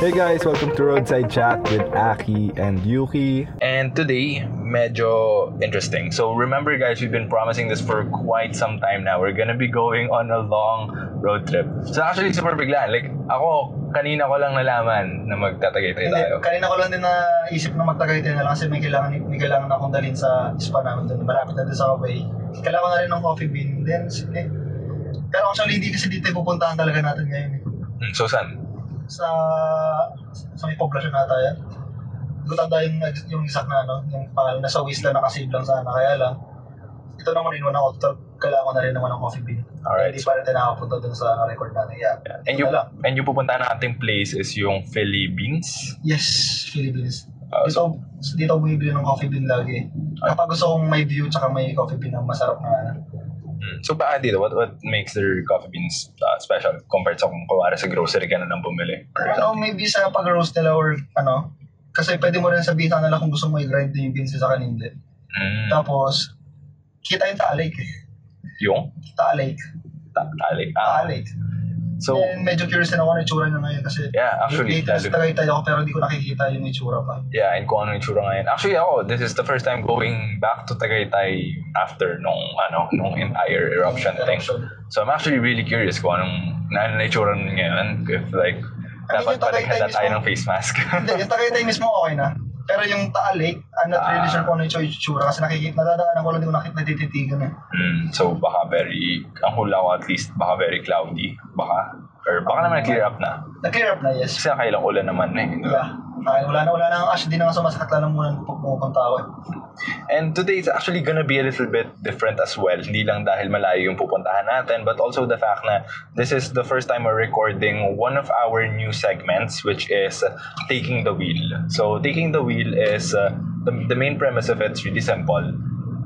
Hey guys, welcome to Roadside Chat with Aki and Yuki. And today, medyo interesting. So remember guys, we've been promising this for quite some time now. We're gonna be going on a long road trip. So actually, super biglaan. Like, ako, kanina ko lang nalaman na magtatagaytay Hindi, tayo. kanina ko lang din naisip na magtagaytay na lang kasi may kailangan, may kailangan akong dalhin sa spa namin doon. Malapit na doon sa Hawaii. Kailangan ko na rin ng coffee bean. Then, sige. Pero actually, hindi kasi dito pupuntahan talaga natin ngayon. eh. Hmm, so saan? Sa, sa may poblasyon nata yan. Ko tanda yung, yung exact na ano, yung pangalan, nasa Wisla nakasave lang sana. Kaya lang, ito naman rin ako. Kailangan ko na rin naman ng coffee bean. Alright. Hindi pa rin tayo nakapunta doon sa record natin. Yeah. And yung, and yung pupuntahan ng ating place is yung Philippines. Yes, Philippines. Uh, dito, dito ako bumibili ng coffee bean lagi. Kapag gusto kong may view tsaka may coffee bean na masarap na ano. Hmm. So baka dito, what, what makes their coffee beans uh, special compared sa kung kuwari sa grocery ka na lang bumili? Or Ano, maybe sa pag-roast nila or ano. Kasi pwede mo rin sabihin sa kanila kung gusto mo i-grind yung beans sa kanin din. Hmm. Tapos, kita yung taalake. Yung? Taalake. Ta- talik. Ah, Taalake. So, Then, medyo curious din ako ng itsura niya ngayon kasi yeah, actually, latest lalo- tagay tayo ako pero hindi ko nakikita yung itsura pa. Yeah, and kung ano yung tsura ngayon. Actually, ako, this is the first time going back to Tagaytay after nung, ano, nung entire eruption thing. So, I'm actually really curious kung anong, na ano na yung tsura nun ngayon. If like, I mean, dapat Tagaytay na tayo ng face mask. Hindi, yung Tagaytay mismo okay na. Pero yung Taalake, I'm not really Ah. sure kung ano yung itsura kasi nakikita, nadadaanan ko lang, hindi ko nakikita natititigan eh. mm, so, baka very, ang hula ko at least, baka very cloudy. Baka, or baka naman clear up na. Nag-clear up na, yes. Kasi kailang ulan naman eh. Yeah. Ay, wala na, wala na ang ash. Di na nga sumasakit lang muna pag pumupunta ako. eh. And today is actually gonna be a little bit different as well. Hindi lang dahil malayo yung pupuntahan natin, but also the fact na this is the first time we're recording one of our new segments, which is Taking the Wheel. So, Taking the Wheel is, uh, the, the main premise of it's really simple.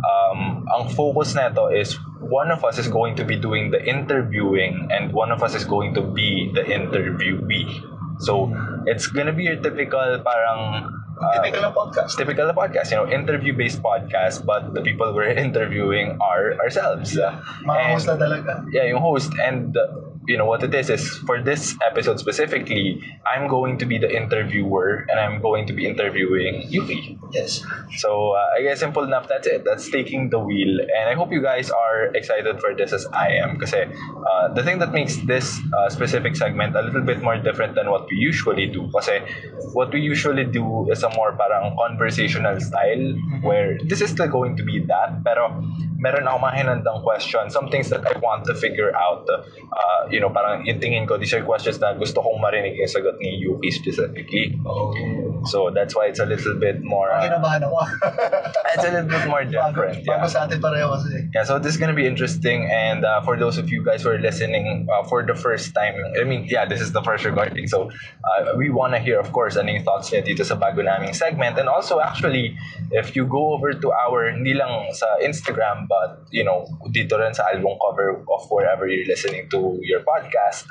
Um, ang focus nito is one of us is going to be doing the interviewing and one of us is going to be the interviewee. So, it's gonna be your typical parang... uh, Typical na podcast. typical na podcast, you know, interview-based podcast, but the people we're interviewing are ourselves. Mga And- host na talaga. yeah, yung host. And, uh, you know, what it is, is for this episode specifically, I'm going to be the interviewer and I'm going to be interviewing Yuki. Yes. So, uh, I guess simple enough, that's it. That's taking the wheel. And I hope you guys are excited for this as I am. because uh, the thing that makes this uh, specific segment a little bit more different than what we usually do. because what we usually do is a more parang conversational style where this is still going to be that. Pero meron ako mga hinandang question. Some things that I want to figure out. Uh, you know, parang yung tingin ko, these are questions na gusto kong marinig yung sagot ni Yuki specifically. Oh. So that's why it's a little bit more... uh, Kinabahan ako. it's a little bit more different. Yeah. sa atin pareho kasi. Yeah, so this is gonna be interesting, and uh, for those of you guys who are listening uh, for the first time, I mean, yeah, this is the first recording, so uh, we wanna hear, of course, ano yung thoughts niya dito sa bago naming segment, and also actually, if you go over to our, hindi lang sa Instagram, but you know, dito rin sa album cover of wherever you're listening to your podcast,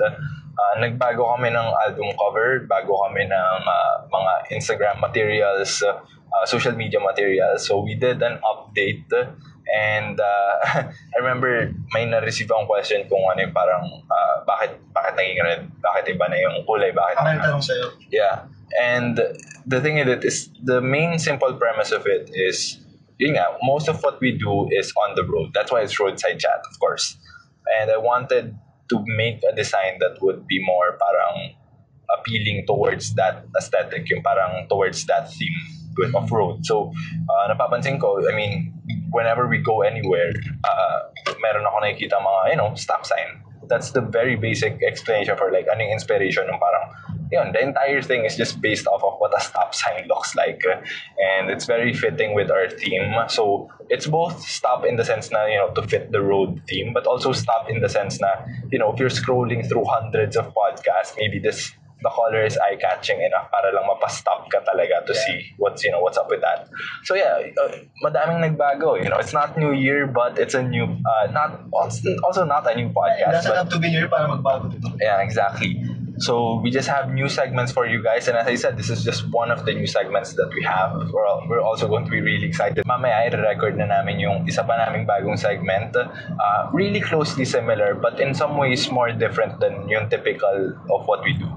uh, nagbago kami ng album cover, bago kami ng uh, mga Instagram materials, uh, uh, social media materials. So we did an update and uh, I remember may na-receive akong question kung ano yung parang uh, bakit bakit naging red, bakit iba na yung kulay, bakit yung tanong sa'yo. Yeah. And the thing is, it is the main simple premise of it is, yun nga, most of what we do is on the road. That's why it's roadside chat, of course. And I wanted to make a design that would be more parang appealing towards that aesthetic, yung parang towards that theme with off-road. So, uh, napapansin ko, I mean, whenever we go anywhere, uh, meron ako nakikita mga, you know, stop sign. That's the very basic explanation for like anong inspiration ng parang the entire thing is just based off of what a stop sign looks like. And it's very fitting with our theme. So it's both stop in the sense na, you know, to fit the road theme, but also stop in the sense na, you know, if you're scrolling through hundreds of podcasts, maybe this the color is eye-catching enough para lang mapastop ka talaga to Yeah. see what's, you know, what's up with that. So yeah, uh, madaming nagbago. You know, it's not new year, but it's a new, uh, not, also not a new It podcast. doesn't but- have to be new para magbago dito. Yeah, exactly. So we just have new segments for you guys, and as I said, this is just one of the new segments that we have. We're, al- we're also going to be really excited. Mamaya i-record na namin yung isa pa naming bagong segment. Uh, really closely similar, but in some ways more different than yung typical of what we do.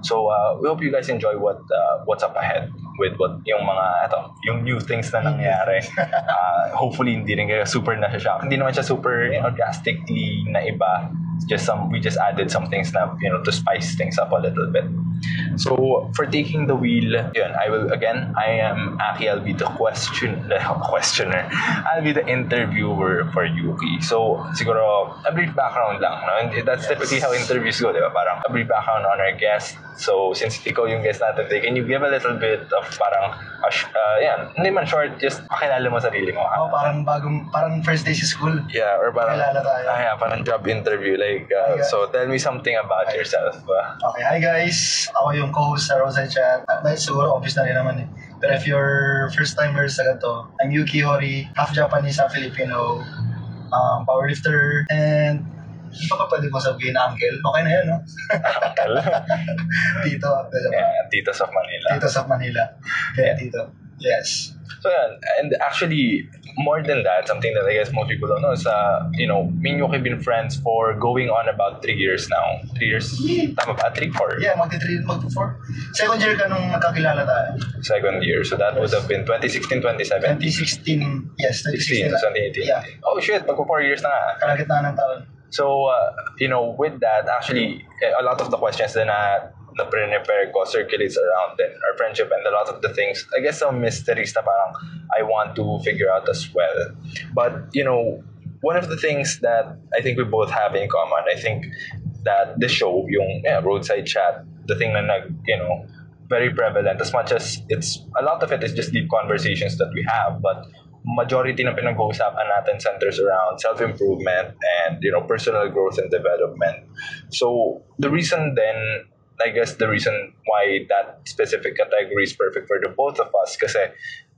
So uh, we hope you guys enjoy what uh, what's up ahead with what yung mga eto, yung new things na nangyari. uh, hopefully hindi rin kayo super na shock. Hindi naman siya super you know, drastically na iba. Just some we just added some things na you know to spice things up a little bit. So for taking the wheel, yun, I will again. I am Aki. I'll be the question the questioner. I'll be the interviewer for Yuki. So siguro a brief background lang. No? And that's typically how interviews go, di ba? Parang a brief background on our guest. So since ikaw yung guest natin today, can you give a little bit of parang uh, yan, hindi man short, just pakilala mo sarili mo. Ako parang bagong, parang first day sa school. Yeah, or parang, Kilala tayo. ah, yeah, parang job interview. Like, uh, so tell me something about yourself. Uh, Okay, hi guys. Ako yung co-host sa Rosai Chat. Ah, Dahil siguro office na rin naman eh. Pero if you're first timer sa ganito, I'm Yuki Hori, half Japanese, half Filipino, um, powerlifter, and pa pwede ko sabihin na uncle. Okay na yan, no? Tito. yeah, Titos of Manila. Tito sa Manila. Kaya Tito. Yes. So yeah, and actually, more than that, something that I guess most people don't know is, uh, you know, me and Yuki have been friends for going on about three years now. Three years? Tama ba? Three, four? Yeah, magti-3, magpo-4. Second year ka nung nagkakilala tayo. Second year. So that would have been 2016, 2017. 2016. Yes, 16, 2016. 2018. Yeah. Oh shit, magpo four years na nga. Kalagitnaan ng taon. So, uh, you know, with that, actually, a lot of the questions that na, na prepare ko circulates around then our friendship and a lot of the things, I guess some mysteries na parang I want to figure out as well. But, you know, one of the things that I think we both have in common, I think that the show, yung yeah, roadside chat, the thing na nag, you know, very prevalent as much as it's, a lot of it is just deep conversations that we have, but majority na pinag-uusapan natin centers around self-improvement and you know personal growth and development. So the reason then I guess the reason why that specific category is perfect for the both of us kasi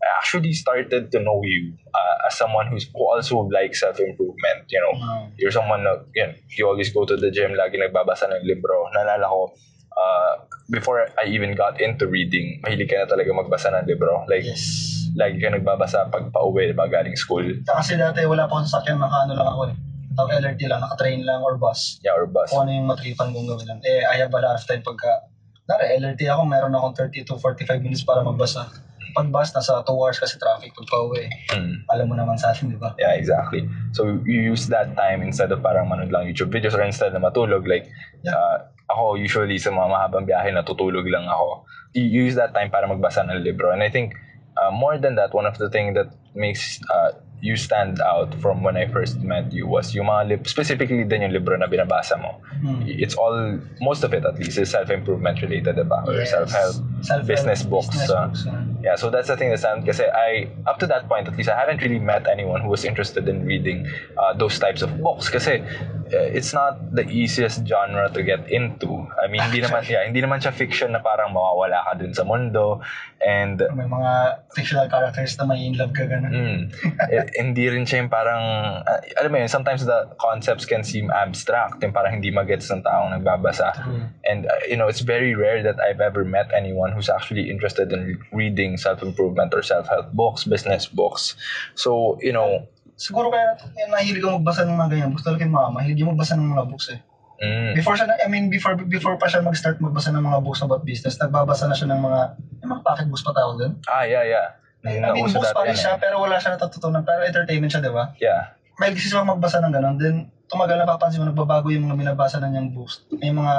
I actually started to know you uh, as someone who's who also likes self-improvement. You know, Wow. you're someone na, you, know, you always go to the gym, lagi nagbabasa ng libro. Nalala ko, uh, before I even got into reading, mahilig ka na talaga magbasa ng libro. Like, Yes. Lagi ka nagbabasa pag pauwi, ba galing school. Kasi dati wala pa akong sasakyan, naka ano lang ako eh. Tawag LRT lang, naka-train lang or bus. Yeah, or bus. Kung ano yung matripan kong gawin lang. Eh, I have a lot of time pagka, nara, LRT ako, meron akong 30 to 45 minutes para magbasa. Pag bus, nasa 2 hours kasi traffic pag pauwi. Mm. Alam mo naman sa atin, di ba? Yeah, exactly. So you use that time instead of parang manood lang YouTube videos or instead na matulog. Like, Yeah. uh, ako usually sa mga mahabang biyahe natutulog lang ako. You use that time para magbasa ng libro. And I think uh, more than that, one of the things that makes uh, you stand out from when I first met you was yung mga lib- specifically din yung libro na binabasa mo. Hmm. It's all, most of it at least, is self-improvement related, diba? Or Yes. self-help, Self-help, business books. business uh, books, uh. yeah, so that's the thing that sound kasi I up to that point at least I haven't really met anyone who was interested in reading uh, those types of books kasi it's not the easiest genre to get into. I mean, hindi naman yeah, hindi naman siya fiction na parang mawawala ka dun sa mundo and May mga fictional characters na may in love ka gano'n. Mm. Eh, hindi rin siya yung parang, ah, alam mo yun, sometimes the concepts can seem abstract, yung parang hindi magets ng taong nagbabasa. True. And, uh, you know, it's very rare that I've ever met anyone who's actually interested in reading self-improvement or self-help books, business books. So, you know, Siguro kaya kaya nahilig ako magbasa ng mga ganyan. Books talaga yung mama. Mahilig yung magbasa ng mga books eh. mm, Before siya, na- I mean, before before pa siya mag-start magbasa ng mga books about business, nagbabasa na siya ng mga, yung mga pocket books pa tawag doon. ah, yeah, yeah. I mean, books pa rin siya, eh. pero wala siya natututunan. Pero entertainment siya, di ba? Yeah. May kasi siya magbasa ng gano'n. Then, tumagal na papansin mo, nagbabago yung mga binabasa na niyang books. May mga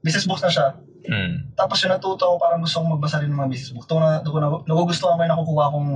business books na siya. Mm. Tapos yung natuto ako, parang gusto kong magbasa rin ng mga business books. Doon na, doon na, nagugustuhan ko yung nakukuha kong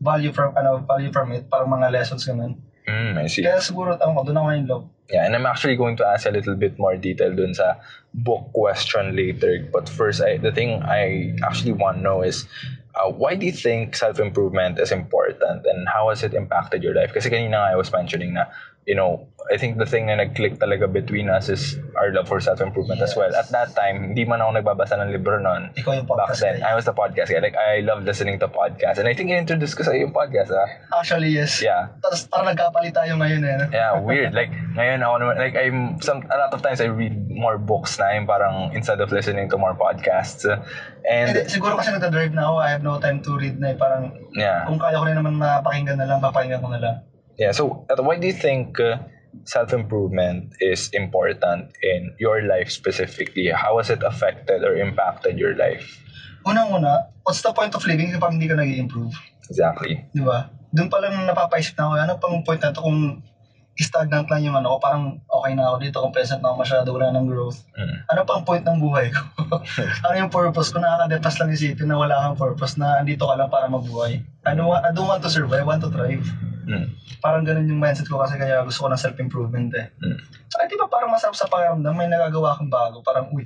value from, ano, value from it. Parang mga lessons ganun. Mm, I see. Kaya siguro, tama doon ako in love. Yeah, and I'm actually going to ask a little bit more detail dun sa book question later. But first, I, the thing I actually want to know is, uh, why do you think self-improvement is important and how has it impacted your life? Kasi kanina nga I was mentioning na, you know, I think the thing na nag-click talaga between us is our love for self-improvement as well. At that time, hindi man ako nagbabasa ng libro nun. Ikaw yung Back podcast then, guy. I was the podcast guy. Like, I love listening to podcasts. And I think in-introduce ko sa yung podcast, ah. Actually, yes. Yeah. Tapos parang nagkapalit tayo ngayon eh. no? Yeah, weird. Like, ngayon ako naman, like, I'm, some, a lot of times I read more books na yung parang instead of listening to more podcasts. And, Hindi, siguro kasi nagda-drive na ako, I have no time to read na eh. Parang, yeah. kung kaya ko rin naman mapakinggan na lang, papakinggan ko na lang. Yeah, so, uh, why do you think uh, self-improvement is important in your life specifically? How has it affected or impacted your life? Unang-una, what's the point of living kapag hindi ka nag improve Exactly. Di ba? Doon pa lang napapaisip na ako, ano pang point na to kung stagnant lang yung ano ko, parang okay na ako dito, kung present na ako masyado, wala ng growth. Mm. Ano pang point ng buhay ko? ano yung purpose ko? Nakaka-depress lang isipin na wala kang purpose, na andito ka lang para mabuhay. I don't, want, I don't want to survive, I want to thrive. Mm. Parang ganun yung mindset ko kasi kaya gusto ko ng self-improvement eh. Mm. Saka di ba parang masarap sa pakiramdam, may nagagawa kang bago, parang uy,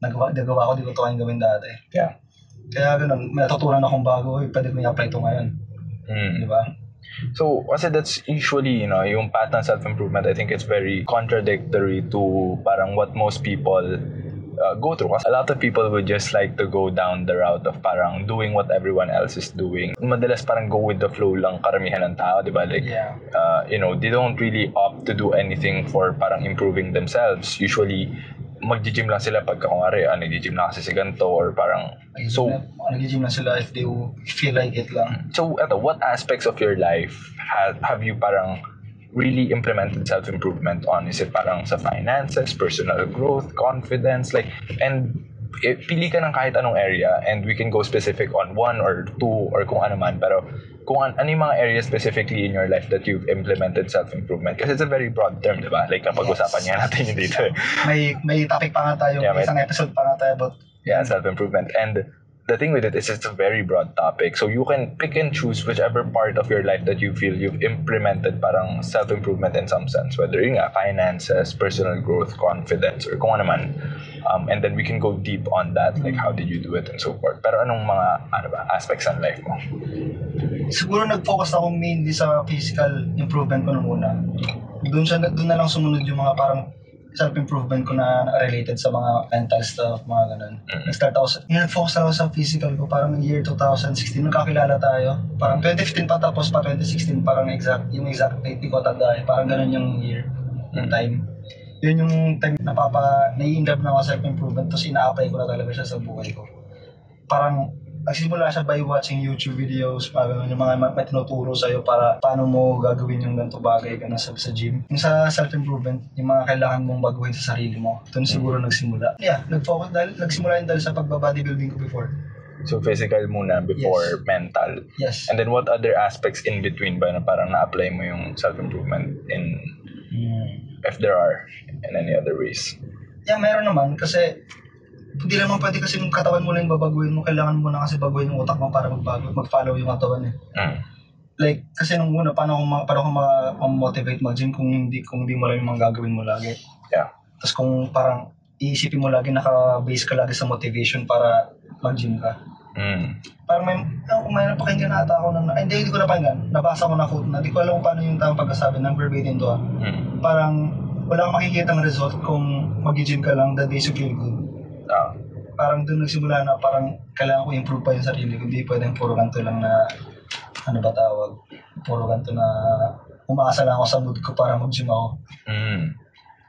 nagawa, nagawa ko, di ko ito kayang gawin dati. Yeah. Kaya ganun, may natutunan akong bago, uy, pwede ko i-apply ito ngayon. Mm. Di ba? So, kasi that's usually, you know, yung path ng self-improvement, I think it's very contradictory to parang what most people uh, go through. Kasi a lot of people would just like to go down the route of parang doing what everyone else is doing. Madalas parang go with the flow lang karamihan ng tao, di ba? Like, Yeah. uh, you know, they don't really opt to do anything for parang improving themselves. Usually, mag-gym lang sila pagka kunwari, ah, nag-gym na kasi si ganito or parang, so, nag-gym na sila if they feel like it lang. So, eto, what aspects of your life have, have you parang really implemented self-improvement on? Is it parang sa finances, personal growth, confidence, like, and eh, pili ka ng kahit anong area and we can go specific on one or two or kung ano man. Pero kung an, ano yung mga areas specifically in your life that you've implemented self-improvement? Kasi it's a very broad term, di ba? Like, napag-usapan niya natin yun dito. May may topic pa nga tayo, Yeah, may- isang episode pa nga tayo about yeah, self-improvement. And the thing with it is it's a very broad topic. So you can pick and choose whichever part of your life that you feel you've implemented parang self-improvement in some sense. Whether yun nga, finances, personal growth, confidence, or kung ano man. Um, and then we can go deep on that, like how did you do it and so forth. Pero anong mga ano ba, aspects ng life mo? siguro nag-focus ako mainly sa physical improvement ko nung una. Doon siya doon na lang sumunod yung mga parang self-improvement ko na related sa mga mental stuff, mga ganun. Nag-start ako sa, yun, nag-focus ako sa physical ko, parang year 2016, nung kakilala tayo. Parang 2015 pa tapos pa 2016, parang exact, yung exact date, di ko tanda eh. Parang ganun yung year, yung time. Yun yung time na napapa, nai-inlove na ako sa self-improvement, tapos ina-apply ko na talaga siya sa buhay ko. Parang, nagsimula siya by watching YouTube videos, parang yung mga ma- may tinuturo sa'yo para paano mo gagawin yung ganito bagay ka na sa, sa gym. Yung sa self-improvement, yung mga kailangan mong baguhin sa sarili mo. Doon siguro nagsimula. Yeah, nag-focus dahil, nagsimula yun dahil sa pagbabodybuilding ko before. So physical muna before Yes. mental. Yes. And then what other aspects in between ba na parang na-apply mo yung self-improvement in, if there are, in any other ways? Yeah, meron naman kasi hindi naman pwede kasi yung katawan mo lang yung babaguhin mo. Kailangan mo na kasi baguhin yung utak mo para magbago, mag-follow yung katawan eh. Mm. like kasi nung una paano ko ma- paano ko ma- ma-motivate mag-gym kung hindi kung hindi mo lang yung mga gagawin mo lagi. Yeah. Tapos kung parang iisipin mo lagi naka-base ka lagi sa motivation para mag-gym ka. Mm. Parang may oh, kung may napakinggan na ata ako ng ay, hindi, hindi ko napakinggan. Nabasa ko na quote na hindi ko alam kung paano yung tamang pagkasabi ng verbatim to. ah. Mm. Parang wala kang makikita ng result kung mag-gym ka lang the days you feel good. Ah. Parang doon nagsimula na parang kailangan ko improve pa yung sarili ko. Hindi pwedeng puro ganito lang na ano ba tawag? Puro ganito na umaasa lang ako sa mood ko para mag-gym ako. Mm.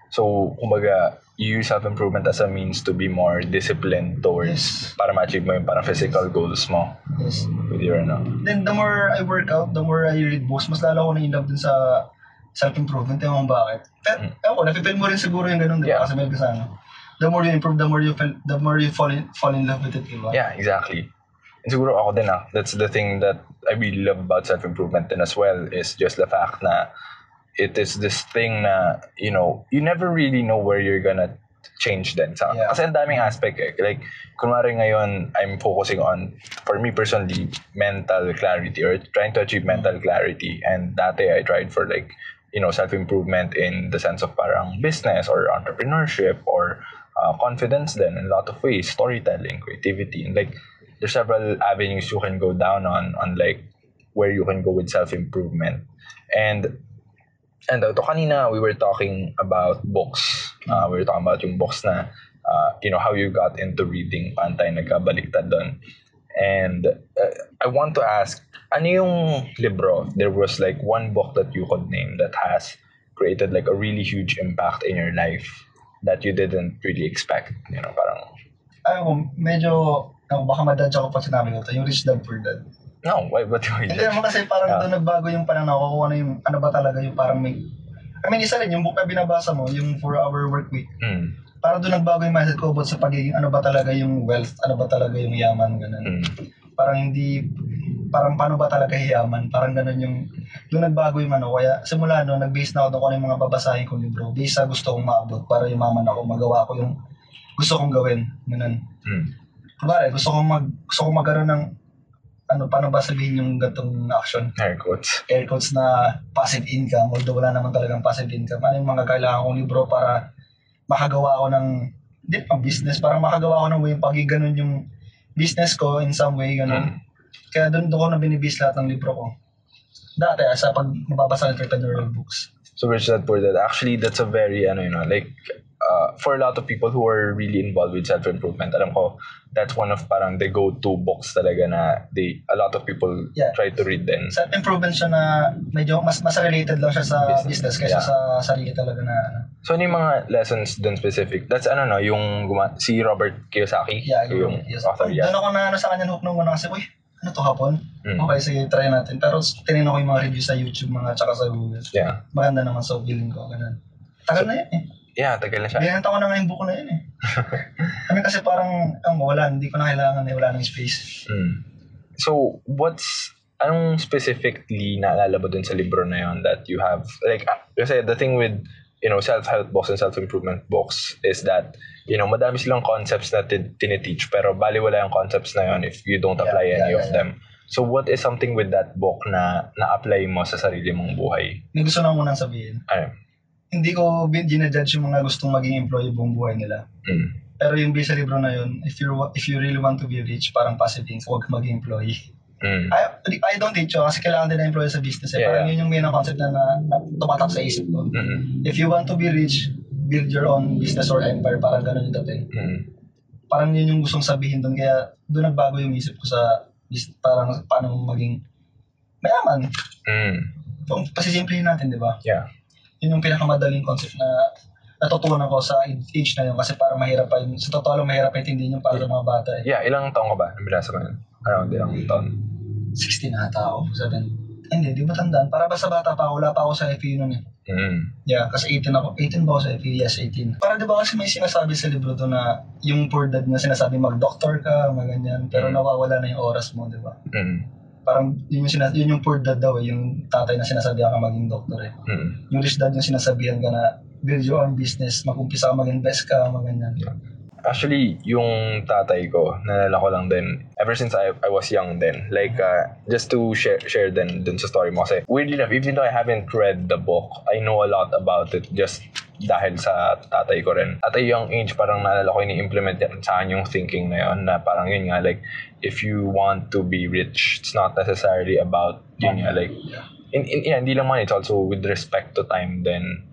So, kumbaga, you use self-improvement as a means to be more disciplined towards Yes. para ma-achieve mo yung parang physical goals mo Yes. with your ano. Then the more I work out, the more I read books, mas lalo ako na-inlove dun sa self-improvement. Ewan ko bakit. Pero, Mm. ewan ko, mo rin siguro yung ganun, di ba? Yeah. Kasi may kasano. The more you improve, the more you feel, the more you fall in, fall in love with it, di ba? Yeah, exactly. And siguro ako din ah, that's the thing that I really love about self-improvement din as well is just the fact na it is this thing na, you know, you never really know where you're gonna change din. Sa, Yeah. Kasi ang daming aspect eh. Like, kunwari ngayon, I'm focusing on, for me personally, mental clarity or trying to achieve mental clarity. And dati I tried for like, you know, self-improvement in the sense of parang business or entrepreneurship or uh, confidence then in a lot of ways, storytelling, creativity, and like there's several avenues you can go down on on like where you can go with self-improvement. And and uh, to kanina we were talking about books. Uh, we were talking about yung books na uh, you know how you got into reading pantay nagkabaliktad doon. And uh, I want to ask, ano yung libro? There was like one book that you could name that has created like a really huge impact in your life that you didn't really expect. You know, parang, ko, medyo, ako, baka madadya ko pag sinabi ko ito, yung Rich Dad Poor Dad. no, why, what do you Hindi naman kasi parang Yeah. doon nagbago yung pananaw ko kung ano yung, ano ba talaga yung parang may, I mean, isa rin, yung book na binabasa mo, yung 4-hour work week, Mm. para doon nagbago yung mindset ko about sa pagiging ano ba talaga yung wealth, ano ba talaga yung yaman, ganun. Mm. Parang hindi, parang paano ba talaga yaman, parang ganun yung, doon nagbago yung ano, kaya simula no, nag-base na ako doon kung ano yung mga babasahin kong libro, base sa gusto kong maabot, para yumaman ako, magawa ko yung gusto kong gawin, ganun. Mm. Kumari, gusto kong mag, gusto kong magkaroon ng, ano, paano ba sabihin yung gatong action? Air quotes. air quotes na passive income, although wala naman talagang passive income. Ano yung mga kailangan kong libro para makagawa ako ng, hindi pang business, para makagawa ako ng way, pag ganun yung business ko in some way, ganun. Mm. Kaya doon doon ko na binibis lahat ng libro ko. Dati, sa pag mababasa ng entrepreneurial books. So Rich Dad Poor Dad, actually that's a very ano you know like uh, for a lot of people who are really involved with self improvement, alam ko that's one of parang the go to books talaga na they a lot of people Yeah. try to read then. Self-improvement siya na medyo mas mas related lang siya sa Business. business, kaysa Yeah. sa sarili talaga na ano. So ano yung mga lessons dun specific? That's ano no, yung si Robert Kiyosaki, Yeah, yung yes. author Doon yeah. ako na ano sa kanya hook nung una kasi, uy, ano to hapon? Mm. Okay, sige, try natin. Pero tinignan ko yung mga reviews sa YouTube, mga tsaka sa Google. Yeah. Maganda naman sa feeling ko, ganun. Tagal na yan eh. Yeah, tagal na siya. Binenta ko na nga yung book na yun eh. I mean, kasi parang, ang wala, hindi ko na kailangan eh, wala nang space. Mm. So, what's anong specifically naalala mo dun sa libro na yon that you have like ah, kasi the thing with you know self-help books and self-improvement books is that you know madami silang concepts na tin- tiniteach pero bali wala yung concepts na yon if you don't apply Yeah, any yeah, of yeah, them so what is something with that book na na-apply mo sa sarili mong buhay May gusto na munang sabihin. ano Hindi ko ginajudge yung mga gustong maging employee buong buhay nila. mm. Pero yung sa libro na yun, if you if you really want to be rich, parang passive income, huwag maging employee. Mm. I, I don't teach you kasi kailangan din na employee sa business. Eh. Yeah, parang yun yung main concept na, na, na tumatak sa isip ko. Mm. If you want to be rich, build your own business or empire. Parang ganun yung dating. Mm. Parang yun yung gustong sabihin doon. Kaya doon nagbago yung isip ko sa parang paano maging mayaman. Mm. Kung pasisimplihin natin, di ba? yeah Yun yung pinakamadaling concept na natutunan ko sa age na yun kasi parang mahirap pa yun. Sa totoo lang mahirap pa intindihin yung para sa mga bata eh. yeah ilang taong ka ba nung binasa mo yun around ilang taon 16 na ata ako. 7. Hindi, di ba tandaan? Para basta bata pa ako, wala pa ako sa FE noon eh. mm. Yeah, kasi 18 ako. 18 ba ako sa FE? Yes, 18. Para di ba kasi may sinasabi sa libro to na yung poor dad na sinasabi mag-doctor ka, mga ganyan, pero Mm. nawawala na yung oras mo, di ba? Mm. Parang yun yung, sinas- yun yung poor dad daw eh, yung tatay na sinasabihan ka maging doctor eh. Mm. Yung rich dad yung sinasabihan ka na build your own business, mag-umpisa ka mag-invest ka, mga ganyan. Actually, yung tatay ko, nalala ko lang din, ever since I, I was young then, like, uh, just to share, share din dun sa story mo. Kasi, weirdly enough, even though I haven't read the book, I know a lot about it just dahil sa tatay ko rin. At a young age, parang naalala ko, ini-implement yan sa akin yung thinking na yun, na parang yun nga, like, if you want to be rich, it's not necessarily about, yun nga, like, in, in, yeah, hindi lang man, it's also with respect to time then,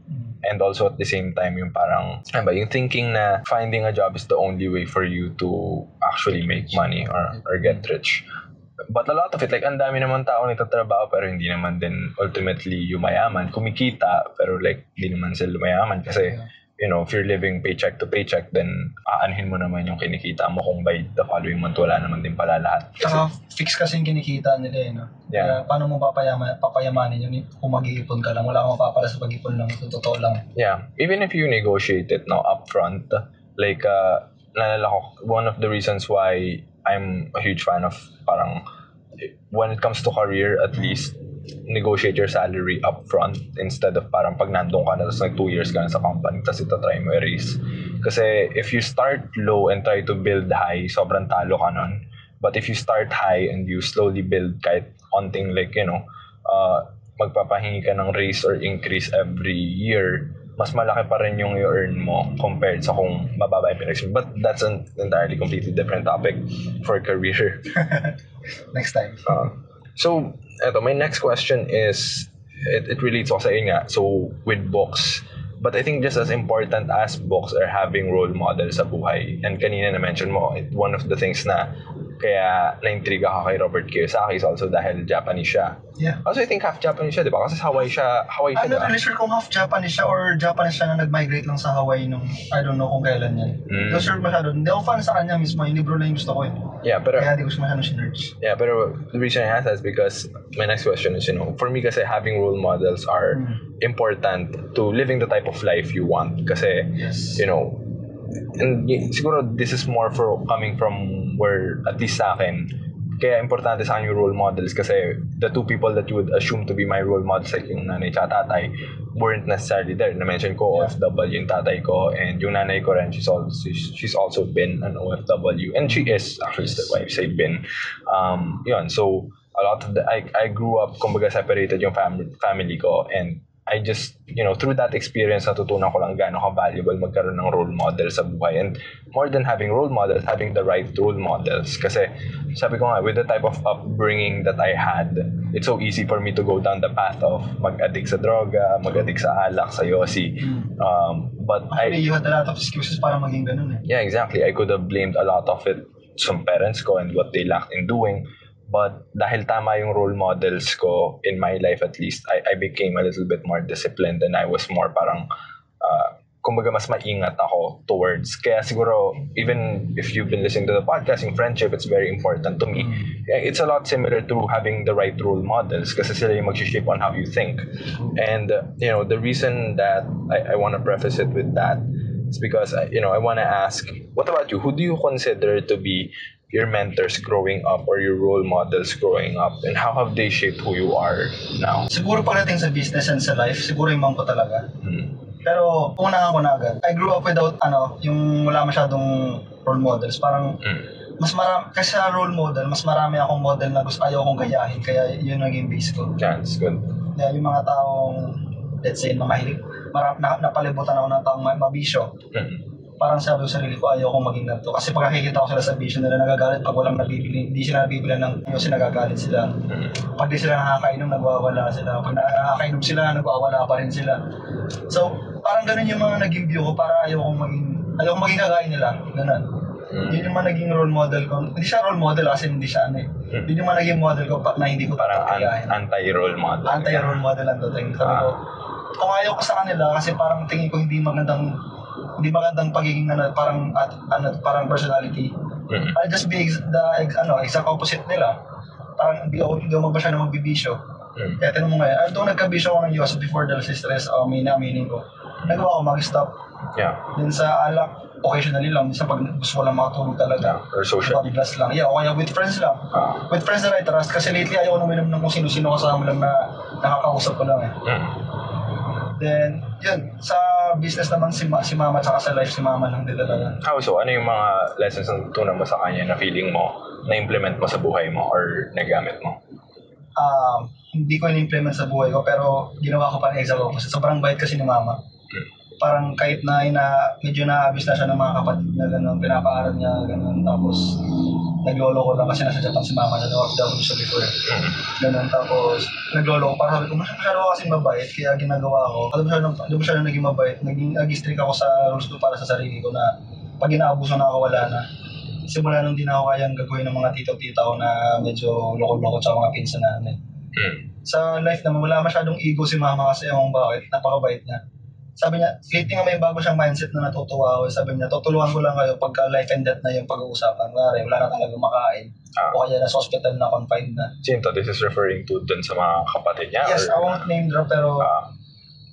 and also at the same time yung parang ano ba yung thinking na finding a job is the only way for you to actually make money or or get rich. But a lot of it like ang dami naman tao nagtatrabaho pero hindi naman din ultimately yumayaman. Kumikita pero like hindi naman sila lumayaman kasi you know if you're living paycheck to paycheck then aanhin mo naman yung kinikita mo kung by the following month wala naman din pala lahat Saka fix kasi yung kinikita nila eh, no? Yeah. Kaya paano mo papayaman, papayamanin yun kung mag-iipon ka lang. Wala kang mapapala sa pag-ipon lang. Ito totoo lang. Yeah, even if you negotiate it now upfront, like uh, naalala ko, one of the reasons why I'm a huge fan of parang when it comes to career at least negotiate your salary upfront instead of parang pag nandun ka na tapos like two years ka na sa company tapos ito try mo i-raise. Kasi if you start low and try to build high, sobrang talo ka nun. But if you start high and you slowly build kahit onting like, you know, uh, magpapahingi ka ng raise or increase every year, mas malaki pa rin yung i-earn mo compared sa kung mababa yung pinag But that's an entirely completely different topic for career. Next time. Uh, so, eto, my next question is, it, it relates sa yun nga, so with books, but I think just as important as books are having role models sa buhay. And kanina na-mention mo, it, one of the things na kaya na-intriga ka kay Robert Kiyosaki is also dahil Japanese siya. Yeah. Also, I think half Japanese siya, di ba? Kasi sa Hawaii siya, Hawaii siya, I'm not really sure kung half Japanese siya or Japanese siya na nag-migrate lang sa Hawaii nung I don't know kung kailan yan. Mm. Ko sure masyado. Hindi ako fan sa kanya mismo. Yung libro lang yung gusto ko eh. Yeah, pero Kaya hindi ko siya masyado sinerge. Yeah, pero the reason I ask that is because my next question is, you know, for me kasi having role models are Mm. important to living the type of life you want. Kasi, Yes. you know, and siguro this is more for coming from where, at least sa akin, kaya importante sa akin yung role models kasi the two people that you would assume to be my role models like yung nanay at tatay weren't necessarily there. Na-mention ko OFW yung tatay ko and yung nanay ko rin, she's also, she's also been an OFW and she is actually still why say been. Um, yun, so a lot of the, I, I grew up, kumbaga separated yung family, family ko and I just, you know, through that experience, natutunan ko lang gaano ka-valuable magkaroon ng role model sa buhay. And more than having role models, having the right role models. Kasi sabi ko nga, with the type of upbringing that I had, it's so easy for me to go down the path of mag-addict sa droga, mag-addict sa alak, sa yosi. Um, but I, Actually, you had a lot of excuses para maging ganun eh. yeah, exactly. I could have blamed a lot of it sa parents ko and what they lacked in doing. But dahil tama yung role models ko in my life at least, I, I became a little bit more disciplined and I was more parang, uh, kumbaga mas maingat ako towards. Kaya siguro, even if you've been listening to the podcast, yung friendship, it's very important to me. It's a lot similar to having the right role models kasi sila yung mag-shape on how you think. And, uh, you know, the reason that I, I want to preface it with that is because I- you know I want to ask, what about you? Who do you consider to be your mentors growing up or your role models growing up, and how have they shaped who you are now? Siguro pagdating sa business and sa life, siguro yung mom ko talaga. Hmm. Pero unahan ko na agad. I grew up without, ano, yung wala masyadong role models. Parang, Hmm. mas marami, kasi sa role model, mas marami akong model na gusto, ayaw kong gayahin. Kaya yun ang naging base ko. Yeah, it's good. Kaya yung mga taong, let's say, mga hilig, marami, na, napalibutan ako ng taong ma- mabisyo. Hmm. Parang sabi ko sa sarili ko, ayaw kong maging ganito. Kasi pag nakikita ko sila sa bisyo nila, nagagalit pag walang nabibili, hindi sila nabibili ng kasi nagagalit sila. Hmm. Pag di sila nakakainom, nagwawala sila. Pag nakakainom sila, nagwawala pa rin sila. So, parang ganun yung mga naging view ko para ayaw kong maging, ayaw kong maging kagaya nila. Ganun. Hmm. Yun yung mga naging role model ko. Hindi siya role model kasi hindi siya ano eh. Hmm. Yun yung mga naging model ko pa, na hindi ko Parang an- anti-role model. Anti-role model ang dating. Sabi ko, kung ayaw ko sa kanila kasi parang tingin ko hindi magandang hindi magandang pagiging ano, parang at, ano, parang personality. Hmm. I'll just be ex- the ex- ano, exact opposite nila. Parang hindi ako, hindi ako magbasya na magbibisyo. Hmm. Kaya tinanong mo ngayon, ano doon nagkabisyo ako ng Diyos before sa stress, o may naaminin ko. Nagawa ko mag-stop. Yeah. Then sa alak, occasionally lang. Minsan pag gusto ko lang makatulog talaga. Yeah. Or social. Body glass lang. Yeah, o kaya with friends lang. Ah. With friends that I trust. Kasi lately ayaw ko naman ng kung sino-sino kasama lang na nakakausap ko lang eh. Hmm. Then, yun. Sa business naman si, ma- si mama tsaka sa life si mama lang din talaga. How so? Ano yung mga lessons na tutunan mo sa kanya na feeling mo na-implement mo sa buhay mo or nagamit mo? um, hindi ko in-implement sa buhay ko pero ginawa ko pa rin exact opposite. Sobrang bait kasi ni mama. Parang kahit na ina, medyo naabis na siya ng mga kapatid na gano'n, pinapaaral niya gano'n. Tapos naglolo ko lang kasi nasa Japan si mama na OFW siya before. Ganun. Tapos naglolo ko para sabi ko, masyado ako kasing mabait kaya ginagawa ko. Alam mo siya, alam mo siya na naging mabait. Naging nag-strict ako sa rules ko para sa sarili ko na pag inaabuso na ako, wala na. Simula nung di na ako kayang gagawin ng mga tito-tita ko na medyo loko-loko tsaka mga pinsan namin Hmm. sa life naman, wala masyadong ego si mama kasi ewan bakit, napakabait niya. Sabi niya, lately nga may bago siyang mindset na natutuwa ako. Sabi niya, tutulungan ko lang kayo pagka life and death na yung pag-uusapan. Wala, wala na talaga makain. Ah. O kaya nasa hospital na confined na. Sinto, this is referring to dun sa mga kapatid niya? Yes, I or, won't name drop pero Ah,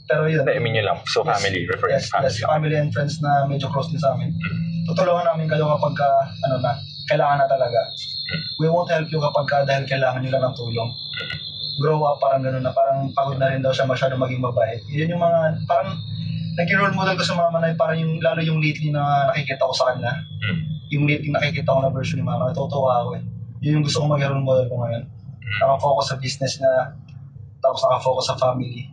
pero yun. Hindi, I mean yun lang. So, Yes, family, referring yes, to family. yes, family and friends na medyo close din sa amin. Mm. Tutulungan namin kayo kapag ka, ano na, kailangan na talaga. We won't help you kapag ka dahil kailangan nyo lang ng tulong. Grow up, parang gano'n na, parang pagod na rin daw siya masyado maging mabait. Yun yung mga, parang, naging role model ko sa mama na parang yung, lalo yung lately na nakikita ko sa kanya. Mm. Yung lately nakikita ko na version ni mama, natutuwa ako eh. Yun yung gusto kong maging role model ko ngayon. Nakafocus sa business na, tapos nakafocus sa family.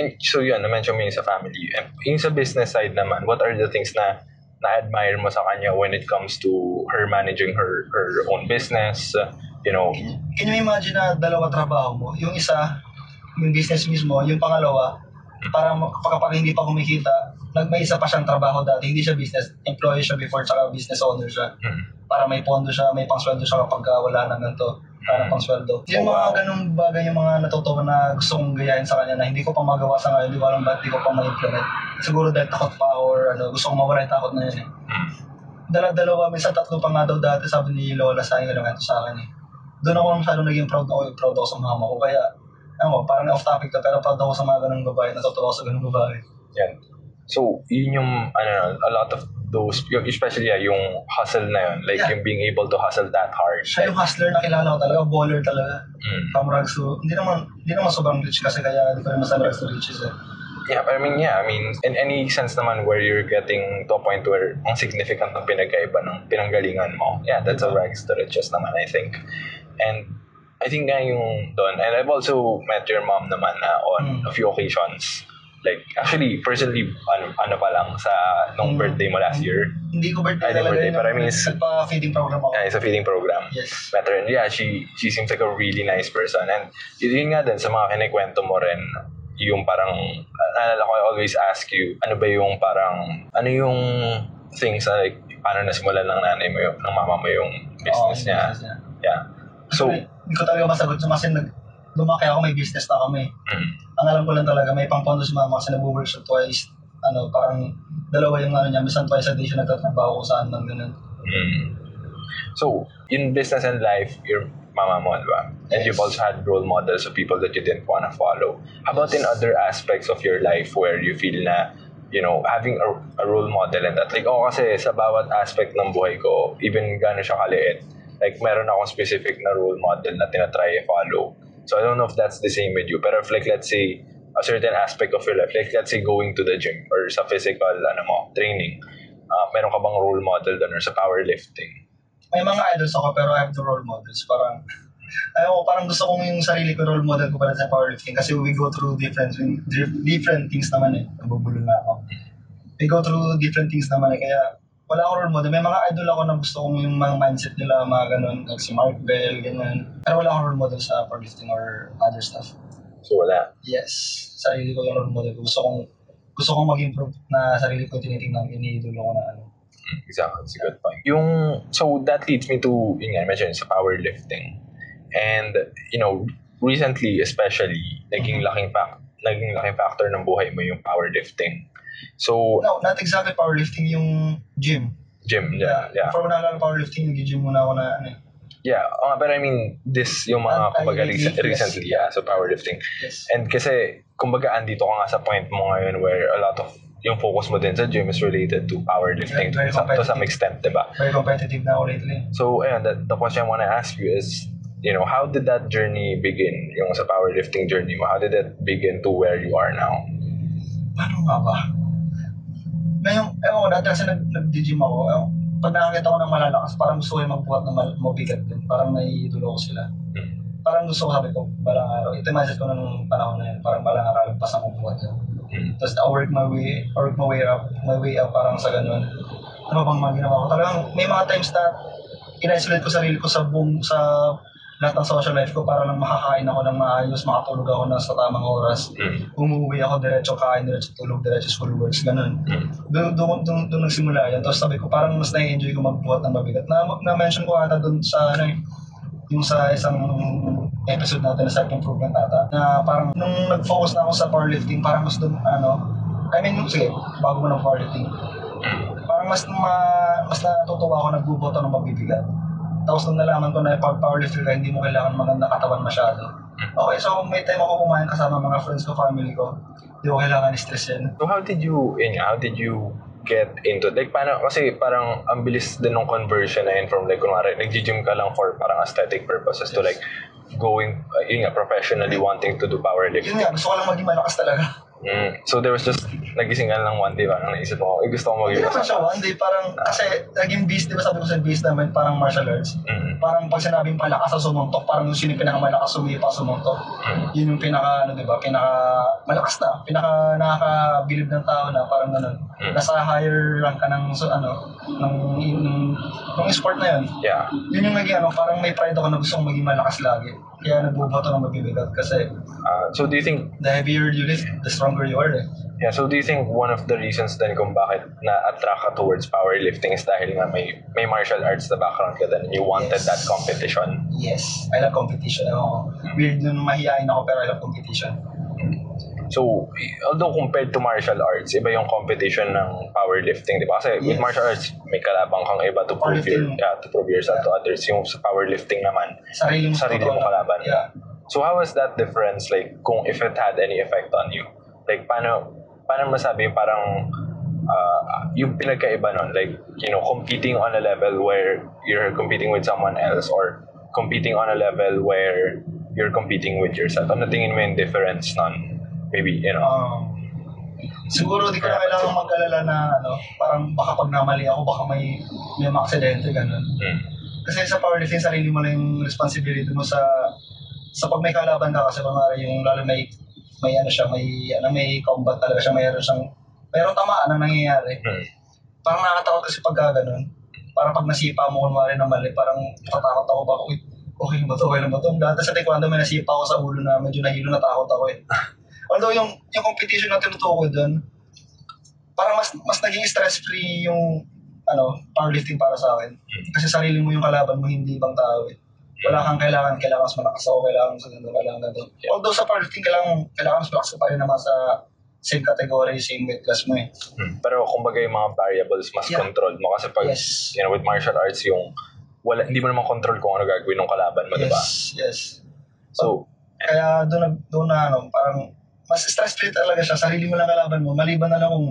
And so yun, na-mention mo yung sa family. And yung sa business side naman, what are the things na na-admire mo sa kanya when it comes to her managing her her own business? you know, Can you imagine na dalawa trabaho mo? Yung isa, yung business mismo, yung pangalawa, para ma- kapag kapag hindi pa kumikita, nag may isa pa siyang trabaho dati, hindi siya business, employee siya before, tsaka business owner siya. Mm. Para may pondo siya, may pangsweldo siya kapag ah, wala nang ganito. Para pangsweldo. Yung Oh, mga wow. ganung bagay, yung mga natutuwa na gusto kong gayahin sa kanya na hindi ko pa magawa sa ngayon, hindi ko alam ba't hindi ko pa ma-implement. Siguro dahil takot pa or ano, gusto kong mawala yung takot na yun eh. Mm. Dala-dalawa, minsan tatlo pa nga daw dati, sabi ni Lola sa akin, ganun sa akin eh. Doon ako masyadong naging proud ako, proud ako sa mama ko. Kaya, ano, parang off topic to, pero proud ako sa mga ganung babae, natutuwa ako sa ganung babae. Yan. So, yun yung, ano, a lot of those, yung- especially yeah, yung hustle na yun, like Yeah. yung being able to hustle that hard. Siya yung hustler na kilala ko talaga, baller talaga. Mm. Kamrag, so, hindi naman, hindi naman sobrang rich kasi kaya hindi ko rin masabi rags to riches eh. Yeah, I mean, yeah, I mean, in any sense naman where you're getting to a point where ang significant ng pinagkaiba ng pinanggalingan mo, yeah, that's a rags to riches naman, I think. And I think nga yung doon, and I've also met your mom naman na on Mm. a few occasions. Like, actually, personally, ano, ano pa lang, sa nung Mm. birthday mo last year, Hindi ko birthday talaga birthday, pero I mean, it's- Nagpa-feeding program ako. yeah, it's a feeding program. Yes. met her and yeah, she she seems like a really nice person and yun nga din sa mga kinikwento mo rin yung parang naalala ko I always ask you ano ba yung parang ano yung things na like paano nasimulan ng nanay mo yung ng mama mo yung business Oo, niya business niya. yeah so hindi ko talaga masagot so, kasi nag, lumaki ako, may business na kami. mm, Ang alam ko lang talaga, may pang-pondo si mama kasi nag-work siya twice. Ano, parang dalawa yung ano niya, minsan twice a day siya nagtatrabaho kung saan man ganun. mm. so in business and life your mama mo di ba and Yes. you've also had role models of people that you didn't want to follow how about in other aspects of your life where you feel na you know, having a, a role model and that. Like, ako kasi sa bawat aspect ng buhay ko, even gano'n siya kaliit, like, meron akong specific na role model na tinatry i-follow. So, I don't know if that's the same with you. Pero if, like, let's say, a certain aspect of your life, like, let's say, going to the gym or sa physical, ano mo, training, uh, meron ka bang role model doon or sa powerlifting? May mga idols ako pero I have the role models. Parang, ayaw ko, parang gusto kong yung sarili ko role model ko pala sa powerlifting kasi we go through different different things naman eh. Nabubulo na ako. We go through different things naman eh. Kaya wala akong role model. May mga idol ako na gusto kong yung mga mindset nila, mga ganun. Like si Mark Bell, ganyan. Pero wala akong role model sa powerlifting or other stuff. So, wala. Yes. Sarili ko yung role model ko. Gusto kong gusto kong mag-improve na sarili ko tinitingnan, iniidolo ko na ano. Exactly, that's a good point. Yung, so that leads me to, yun nga, I mentioned sa powerlifting. And, you know, recently especially, naging laking, fac- naging laking factor ng buhay mo yung powerlifting. So, No, not exactly powerlifting, yung gym. gym, yeah, yeah. Before ko naalala powerlifting, nag-gym muna ako na ano eh. Yeah, uh, but I mean, this yung mga, Ah, kumbaga, recent, yes. recently, yeah, so powerlifting. Yes. And kasi, kumbaga, andito ka nga sa point mo ngayon where a lot of yung focus mo din sa gym is related to powerlifting Very to, some, to some extent, diba? Very competitive na ako lately. So, ayun, the, the question I want to ask you is, you know, how did that journey begin? Yung sa powerlifting journey mo, how did that begin to where you are now? Paano nga ba? Ewan ko, dati kasi nag, nag-gym ako, ewan, pag nakakita ko ng malalakas, parang gusto ko yung magbuhat ng mal- mabigat din. Parang naiitulo ko sila. Hmm. Parang gusto ko sabi ko, balang araw. Ito yung mindset ko nung panahon na yun. Parang balang araw, lagpas ako buhat yun. Hmm. Tapos I work my way, I work my way up, my way up parang sa ganun. Ano bang mga ginawa ko? Talagang may mga times na in-isolate ko sarili ko sa buong, sa lahat ng social life ko para lang makakain ako ng maayos, makatulog ako na sa tamang oras. Mm. Umuwi ako diretso kain, diretso tulog, diretso school works, ganun. Mm. Doon doon doon doon nagsimula yan. Tapos sabi ko parang mas na-enjoy ko magbuhat ng mabigat. Na, na-mention ko ata doon sa ano eh, yung sa isang episode natin na self-improvement ata, na parang nung nag-focus na ako sa powerlifting, parang mas doon, ano, I mean, sige, bago mo ng powerlifting, parang mas ma, mas natutuwa ako nagbuboto ng mabibigat. Tapos nung nalaman ko na pag powerlifter ka, hindi mo kailangan maganda katawan masyado. Okay, so may time ako kumain kasama mga friends ko, family ko. Hindi ko kailangan stress yan. So, how did you, yun, how did you get into, like, paano, kasi parang ang bilis din ng conversion na yun from, like, kunwari, nag-gym ka lang for parang aesthetic purposes to, like, going, uh, yun nga, professionally wanting to do Yun powerlifting. nga, gusto ko lang maging malakas talaga. Mm. So, there was just, nagising ka lang one day, parang naisip mo, eh, gusto ko Hindi maging naman siya one day, parang, kasi naging beast, di ba sabi ko sa beast namin, parang martial arts. Mm. Parang pag sinabing palakas sa sumuntok, parang yung sino yung pinakamalakas sumipa sumuntok. Mm. Yun yung pinaka, ano di ba, pinaka malakas na, pinaka nakakabilib ng tao na, parang ganun. Mm. Nasa higher rank ka ng, so, ano, ng, ng, ng sport na yun. Yeah. Yun yung naging ano, parang may pride ako na gusto kong maging malakas lagi. Kaya nagbuboto ng mabibigat kasi Uh, so do you think the heavier you lift, the stronger you are eh. Yeah, so do you think one of the reasons then kung bakit na-attract ka towards powerlifting is dahil nga may may martial arts na background ka then you wanted Yes. that competition? Yes, I love competition. Ako, weird nun mahihain ako pero I love competition. So, although compared to martial arts, iba yung competition ng powerlifting, di ba? Kasi with Yes. martial arts, may kalabang kang iba to prove your, yeah, to prove yourself to others. Yung sa powerlifting naman, Sarili mo sarili mo kalaban. Yeah. So how was that difference? Like, kung if it had any effect on you? Like, paano, paano masabi parang uh, yung pinagkaiba nun? Like, you know, competing on a level where you're competing with someone else or competing on a level where you're competing with yourself. Ano tingin mo yung difference nun? Maybe, you know, Um, siguro di ko na kailangan mag-alala na ano, parang baka pag namali ako, baka may may mga aksidente, ganun. mm, Kasi sa powerlifting, sarili mo lang yung responsibility mo sa sa pag may kalaban ka kasi kunwari yung lalo may may ano siya, may ano may combat talaga siya, mayroon siyang mayroong tamaan ang nangyayari. mm, Parang nakakatakot kasi pag ganun. Parang pag nasipa mo kunwari na mali, parang natatakot ako ba, okay na ba to, okay na ba to? Dati sa taekwondo may nasipa ako sa ulo na medyo nahilo natakot ako eh. Although yung, yung competition na tinutukoy doon, parang mas mas naging stress-free yung ano, powerlifting para sa akin. Kasi sarili mo yung kalaban mo, hindi ibang tao eh. Wala kang kailangan, kailangan mas malakas ako, kailangan sa ganito, kailangan ganito. Although sa powerlifting, kailangan, kailangan mas malakas ka pa rin naman sa same category, same weight class mo eh. mm. Pero kumbaga yung mga variables mas Yeah. controlled mo. Kasi pag, Yes. you know, with martial arts, yung wala, hindi mo naman control kung ano gagawin ng kalaban mo, di ba? Yes, yes. So, Kaya doon na, doon na ano, parang mas stress-free talaga siya. Sarili mo lang kalaban mo. Maliban na lang kung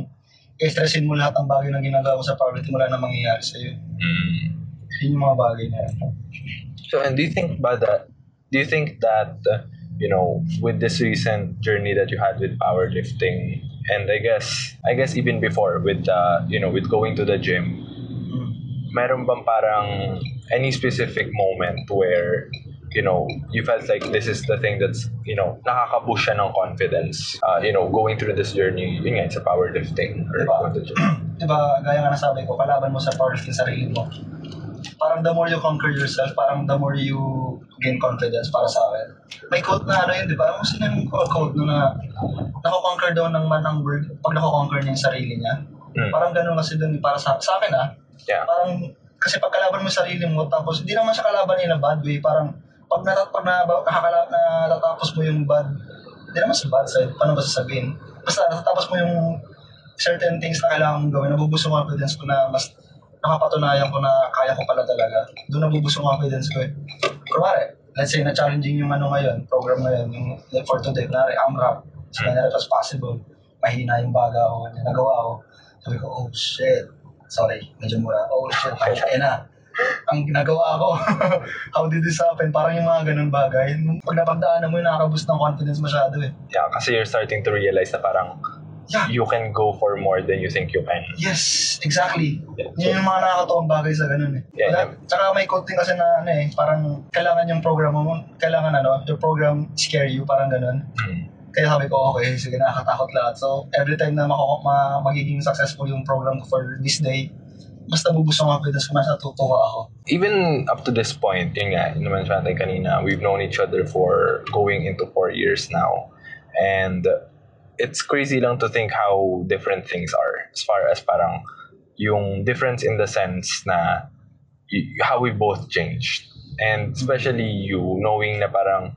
i-stressin mo lahat ng bagay na ginagawa sa powerlifting, wala na mangyayari sa'yo. mm, Yun yung mga bagay na yan. So, and do you think ba that, do you think that, uh, you know, with this recent journey that you had with powerlifting, and I guess, I guess even before with, uh, you know, with going to the gym, Mm. meron bang parang any specific moment where, you know, you felt like this is the thing that's, you know, nakaka-boost siya ng confidence, uh, you know, going through this journey, yun nga, sa powerlifting or Diba? gym. Diba, gaya nga nasabi ko, kalaban mo sa powerlifting sarili mo. Parang the more you conquer yourself, parang the more you gain confidence para sa akin. May quote na ano yun, di ba? Ano sino yung quote no na nako-conquer daw ng man ng world pag nako-conquer niya yung sarili niya. Mm. Parang ganun kasi dun para sa, sa akin ah. Yeah. Parang, kasi pag kalaban mo sarili mo, tapos hindi naman siya kalaban in a bad way, parang pag, natat, pag na, nakakala, natatapos mo yung bad, hindi naman sa bad side, paano ba sasabihin? Basta natatapos mo yung certain things na kailangan mong gawin, nabubuso yung confidence ko na mas nakapatunayan ko na kaya ko pala talaga. Doon nabubuso yung confidence ko eh. Kunwari, let's say na challenging yung ano ngayon, program ngayon, yung like for today, na AMRAP, so kanya it was possible. Mahina yung baga kanya nagawa ko. Sabi ko, oh shit, sorry, medyo mura. Oh shit, kaya na. Ang ginagawa ko, how did this happen? Parang yung mga ganun bagay. Pag napagdaanan mo, nakaka-boost ng confidence masyado eh. Yeah, kasi you're starting to realize na parang Yeah, you can go for more than you think you can. Yes, exactly. Yeah, Yun yung mga nakakatawang bagay sa ganun eh. Yeah, Wala- Tsaka may quote din kasi na ano eh, parang kailangan yung program mo, kailangan ano, your program scare you, parang ganun. Mm. Kaya sabi ko, okay, sige, nakakatakot lahat. So, every time na mako- ma- magiging successful yung program ko for this day, mas nabubus ang confidence ko, mas natutuwa ako. even up to this point, yun nga, yun naman siya kanina, we've known each other for going into four years now. And it's crazy lang to think how different things are as far as parang yung difference in the sense na y- how we both changed. And especially you, knowing na parang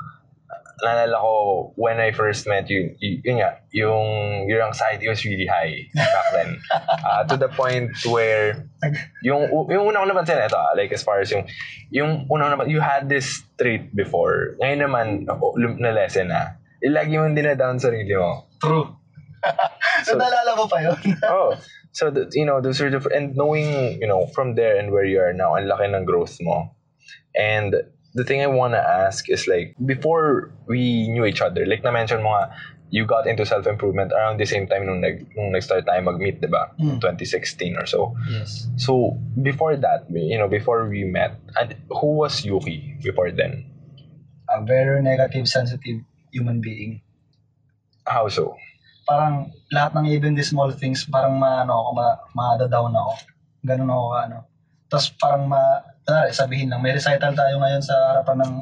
naalala ko when I first met you, y- yun nga, yung your anxiety was really high back then. Uh, to the point where yung yung una ko napansin ito ah, like as far as yung yung una ko naman you had this trait before ngayon naman lum- na lesson na ilagi mo dinadown sarili mo True. so, naalala mo pa yun? oh so the, you know those are the and knowing you know from there and where you are now ang laki ng growth mo and the thing I wanna ask is like before we knew each other like na mention mo nga you got into self-improvement around the same time nung, nag, nung nag-start tayo mag-meet, di ba? Mm. 2016 or so. Yes. So before that, you know, before we met, and who was Yuki before then? A very negative, sensitive human being. How so? parang lahat ng even the small things, parang maano ako, ma, ma-down ako. Ganun ako, ano. Tapos parang ma, kunwari, sabihin lang, may recital tayo ngayon sa harapan ng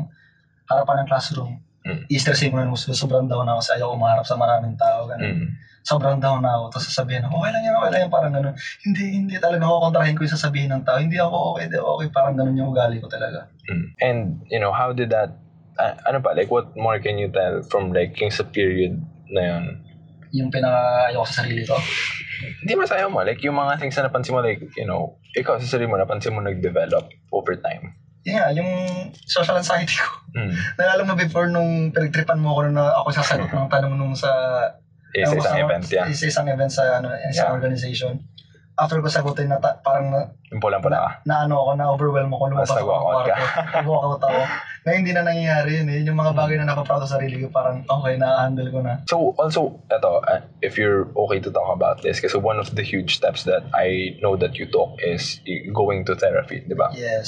harapan ng classroom, Mm. i-stressin ko na gusto, sobrang down ako sa ayaw umarap sa maraming tao, ganun. Mm. Sobrang down na ako, tapos sasabihin ako, okay lang yan, okay lang yan, parang ganun. Hindi, hindi talaga ako kontrahin ko yung sasabihin ng tao. Hindi ako okay, hindi okay, parang ganun yung ugali ko talaga. Mm. And, you know, how did that, uh, ano ba, like, what more can you tell from, like, yung sa period na yun? Yung pinaka-ayaw ko sa sarili ko. Hindi masaya mo, like, yung mga things na napansin mo, like, you know, ikaw sa sarili mo, napansin mo nag-develop over time. Nga, yung social anxiety ko. Mm. Nalala mo before nung pinagtripan mo ako na ako sasagot ng tanong nung sa Eh, sa Ewan ko isang event, yeah. Sa isang event sa ano, isang Yeah. organization. After ko sagutin na ta- parang na, Yung pulang-pula ka. na ano ako, na overwhelm ako, lumabas ako ng kwarto. Nag-walkout ako. Na hindi na nangyayari yun eh. Yung mga bagay na napaproud sa sarili ko, parang okay, na-handle ko na. So, also, eto, uh, if you're okay to talk about this, kasi one of the huge steps that I know that you took is going to therapy, di ba? Yes.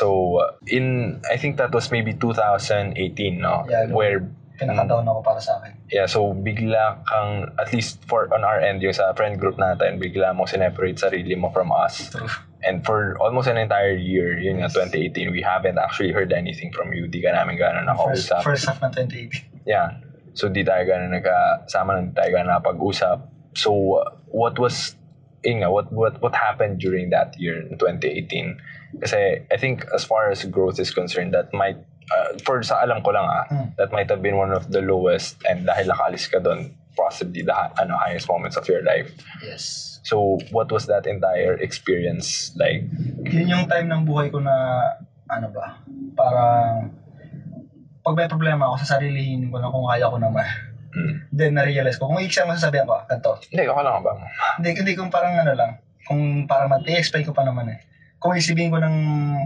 So, in, I think that was maybe 2018, no? Yeah. Where, Pinaka-down ako para sa akin. yeah, so bigla kang, at least for on our end, yung sa friend group natin, bigla mo sineparate sarili mo from us. True. And for almost an entire year, yun nga, 2018, we haven't actually heard anything from you. Di ka namin gano'n First, nakausap. first half ng 2018. Yeah. So, di tayo gano'n nagkasama, di tayo gano'n nakapag-usap. So, uh, what was, yun nga, what, what, what happened during that year, in 2018? Kasi, I think, as far as growth is concerned, that might, uh, for sa alam ko lang ah, Hmm. that might have been one of the lowest, and dahil nakaalis ka doon, possibly the ano, highest moments of your life. Yes. So, what was that entire experience like? Yun yung time ng buhay ko na, ano ba, parang, pag may problema ako, sa sarili ko na kung kaya ko naman. Mm. Then, na-realize ko, kung i-exam mo sasabihan ko, ah, ganito. Hindi, ako lang ba? Hindi, hindi kung parang ano lang, kung parang mag-explain ko pa naman eh. Kung isipin ko ng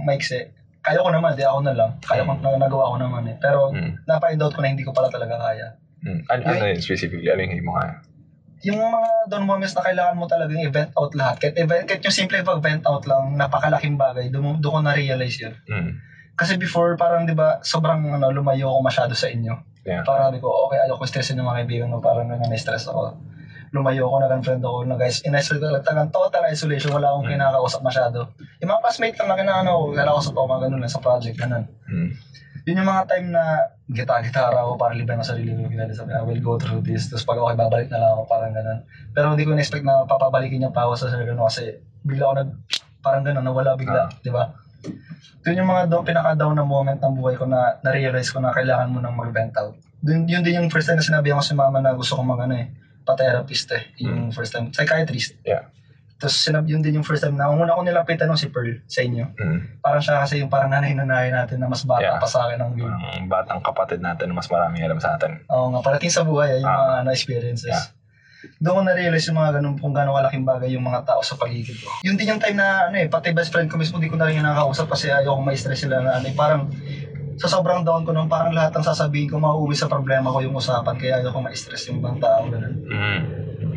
maiksi, kaya ko naman, di ako na lang. Kaya ko, na, nagawa ko naman eh. Pero, Mm. na-find out ko na hindi ko pala talaga kaya. Mm. Ano, ano yun specifically? Ano yung hindi mo kaya? Yung mga doon moments na kailangan mo talagang i-vent out lahat. Kahit, event, kahit yung simple pag-vent out lang, napakalaking bagay, doon, doon ko na-realize yun. Mm. Kasi before, parang di ba, sobrang ano, lumayo ako masyado sa inyo. Yeah. Parang sabi ko, okay, ayoko stressin ng mga kaibigan mo, parang na-stress ako. Lumayo ako, nag-unfriend ako, nag in-isolate ko, talagang total isolation, wala akong Mm. kinakausap masyado. Yung mga classmate lang na kinaano ko, kinakausap ako, mga ganun lang sa project, ganun. Mm. Yun yung mga time na gita-gitara ako para liban ang sarili ko. Kinali sabi, I will go through this. Tapos pag okay, babalik na lang ako, parang ganun. Pero hindi ko na-expect na papabalikin pa ako sa sarili ko kasi bigla ako nag, parang ganun, nawala bigla, Ah. di ba? Yun yung mga do, pinaka-down na moment ng buhay ko na na-realize ko na kailangan mo nang mag-vent out. Dun, yun din yung first time na sinabi ko si mama na gusto ko mag ano eh, pa-therapist eh. Yung first time, psychiatrist. Yeah. Tapos sinabi yun din yung first time na ang una ko nilapitan nung si Pearl sa inyo. Mm. Parang siya kasi yung parang nanay-nanay natin na mas bata Yeah. pa sa akin ng game. Ang batang kapatid natin na mas maraming alam sa atin. Oo nga, parating sa buhay, ah, yung Ah. mga ano, experiences. Yeah. Doon ko na-realize yung mga ganun, kung gano'ng kalaking bagay yung mga tao sa paligid ko. Yun din yung time na, ano eh, pati best friend ko mismo, di ko na rin yung nakakausap kasi ayaw kong ma-stress sila na ano eh, parang sa sobrang down ko nung parang lahat ng sasabihin ko mauuwi sa problema ko yung usapan kaya ayaw kong ma-stress yung ibang tao. Ganun. Mm.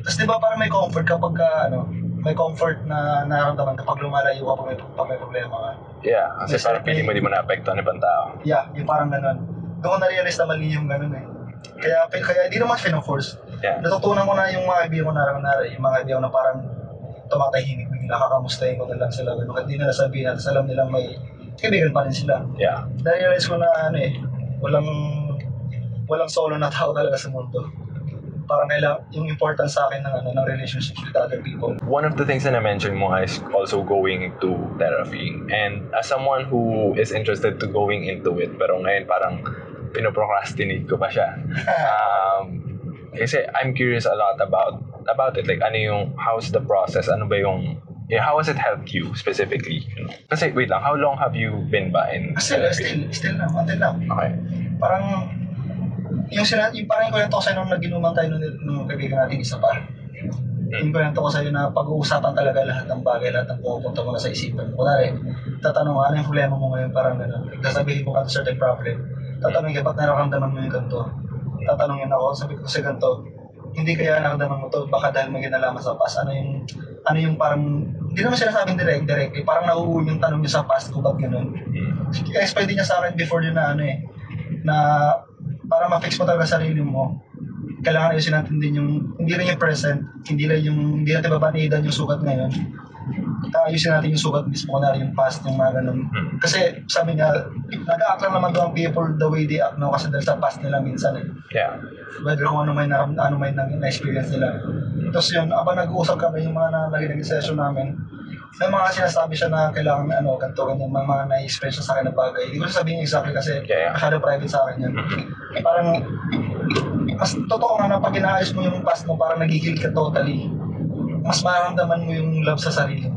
Tapos di ba parang may comfort kapag ka, ano, may comfort na nararamdaman kapag lumalayo ka pag may, pag may problema ka. Yeah, kasi Yes, parang pili mo di mo na-apektuhan ng ibang tao. Yeah, yung parang ganun. Doon ko na-realize na mali yung ganun eh. Kaya, kaya hindi naman fino-force. Yeah. Natutunan ko na yung mga kaibigan ko na kunwari, yung mga kaibigan na parang tumatahimik, bigla kakamustahin ko na lang sila. Kahit di nila sabihin at alam nilang may kaibigan pa rin sila. Yeah. Na-realize ko na ano eh, walang walang solo na tao talaga sa mundo. Parang kailangan, yung importance sa akin ng, ano, ng relationships with other people. One of the things that I mentioned mo is also going to therapy. And as someone who is interested to going into it, pero ngayon parang pinoprocrastinate ko pa siya. Um, kasi I'm curious a lot about about it. Like, ano yung, how's the process? Ano ba yung, yeah, how has it helped you specifically? You know? Kasi, wait lang, how long have you been ba in Still, therapy? still, still na, until now. Okay. Parang, yung sila, yung parang yung kwento ko sa'yo nung naginuman tayo nung, nung kaibigan natin isa pa. Yung kwento ko sa'yo na pag-uusapan talaga lahat ng bagay, lahat ng pupunta mo na sa isipan. Kunwari, tatanong ano yung problema mo ngayon, parang gano'n. Sasabihin mo ka certain problem. Tatanungin ka, ba't nararamdaman mo yung ganito? Tatanungin ako, sabi ko sa ganito, hindi kaya nararamdaman mo to, baka dahil may ginalaman sa past. Ano yung, ano yung parang, hindi naman sinasabing direct, directly, parang nauuwi yung tanong niya sa past ko, ba't gano'n? Mm. explain din niya sa akin before din na ano eh, na para ma-fix mo talaga sarili mo, kailangan ayusin natin din yung, hindi rin yung present, hindi lang yung, hindi natin babanidan yung sukat ngayon. Ayusin natin yung sugat mismo, kunwari yung past, yung mga ganun. Hmm. Kasi sabi niya, nag-act lang naman doon ang people the way they act, no? Kasi dahil sa past nila minsan eh. Yeah. Whether kung ano may na, ano may na, na-experience nila. Tapos yun, habang nag-uusap kami yung mga na, naging session namin, may mga sinasabi siya na kailangan ano, ganito, ganyan, mga, mga na-express sa akin na bagay. Hindi ko sabihin exactly kasi Yeah, yeah. masyado private sa akin yan. Parang, mas totoo nga na pag inaayos mo yung past mo, parang nagigil ka totally. Mas maramdaman mo yung love sa sarili.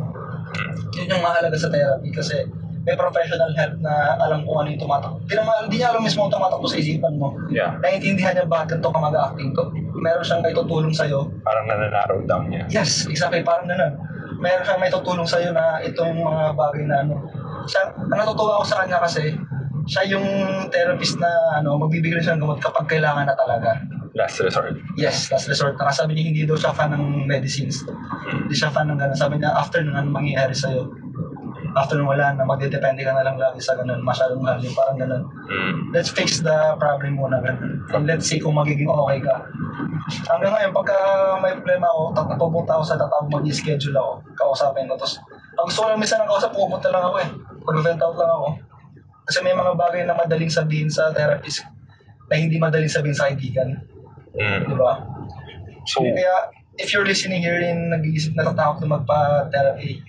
Yun yung mahalaga sa therapy kasi may professional help na alam kung ano yung tumatakbo. Hindi, naman, hindi niya alam mismo ang tumatakbo sa isipan mo. Yeah. Naiintindihan niya bakit ganito ka mag-acting to. Meron siyang may tutulong sa'yo. Parang nananarrow down niya. Yes, exactly. Parang ganun. Meron siyang may tutulong sa'yo na itong mga bagay na ano. Siya, natutuwa ako sa kanya kasi, siya yung therapist na ano, magbibigay siya ng gamot kapag kailangan na talaga. Last resort. Yes, last resort na. Sabi niya, hindi daw siya fan ng medicines. Hindi siya fan ng gano'n. Sabi niya, after nun, ano mangyayari sa'yo? After nun, wala na. Magdedepende ka na lang lagi sa gano'n. Masyadong mahal yung parang gano'n. Mm. Let's fix the problem muna gano'n. And let's see kung magiging okay ka. Hanggang ngayon, pagka may problema ako, pupunta ako sa tatawag, mag-schedule ako. Kausapin ko. Tapos, pag gusto ko lang minsan ng kausap, pupunta lang ako eh. Pag-vent out lang ako. Kasi may mga bagay na madaling sabihin sa therapist na hindi madaling sabihin sa kaibigan. Mm. ba? So, Kaya, if you're listening here and nag-iisip, natatakot na magpa-therapy,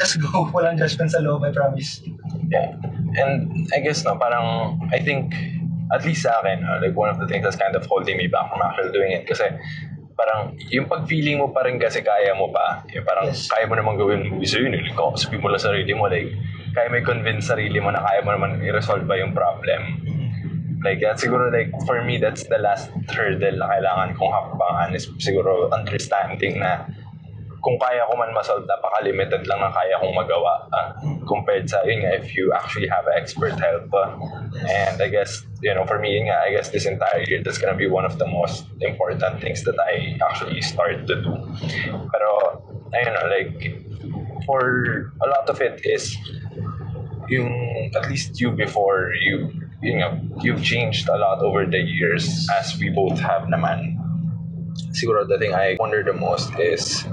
just go. Walang judgment sa loob, I promise. yeah. And I guess, no, parang, I think, at least sa akin, uh, like one of the things that's kind of holding me back from actually doing it kasi parang yung pag-feeling mo pa rin kasi kaya mo pa. Yung parang Yes. kaya mo naman gawin movie sa'yo, yun. Like, sabi mo lang sarili mo, like, kaya mo i-convince sarili mo na kaya mo naman i-resolve ba yung problem. Like, that's siguro like, for me, that's the last hurdle na kailangan kong hakbangan is siguro understanding na kung kaya ko man masolve, napaka-limited lang na kaya kong magawa ah, compared sa, yun nga, if you actually have expert help. ah. and I guess, you know, for me, yun nga, I guess this entire year, that's gonna be one of the most important things that I actually start to do. Pero, ayun know, like, for a lot of it is, yung, at least you before, you, you know, you've changed a lot over the years as we both have naman. Siguro the thing I wonder the most is,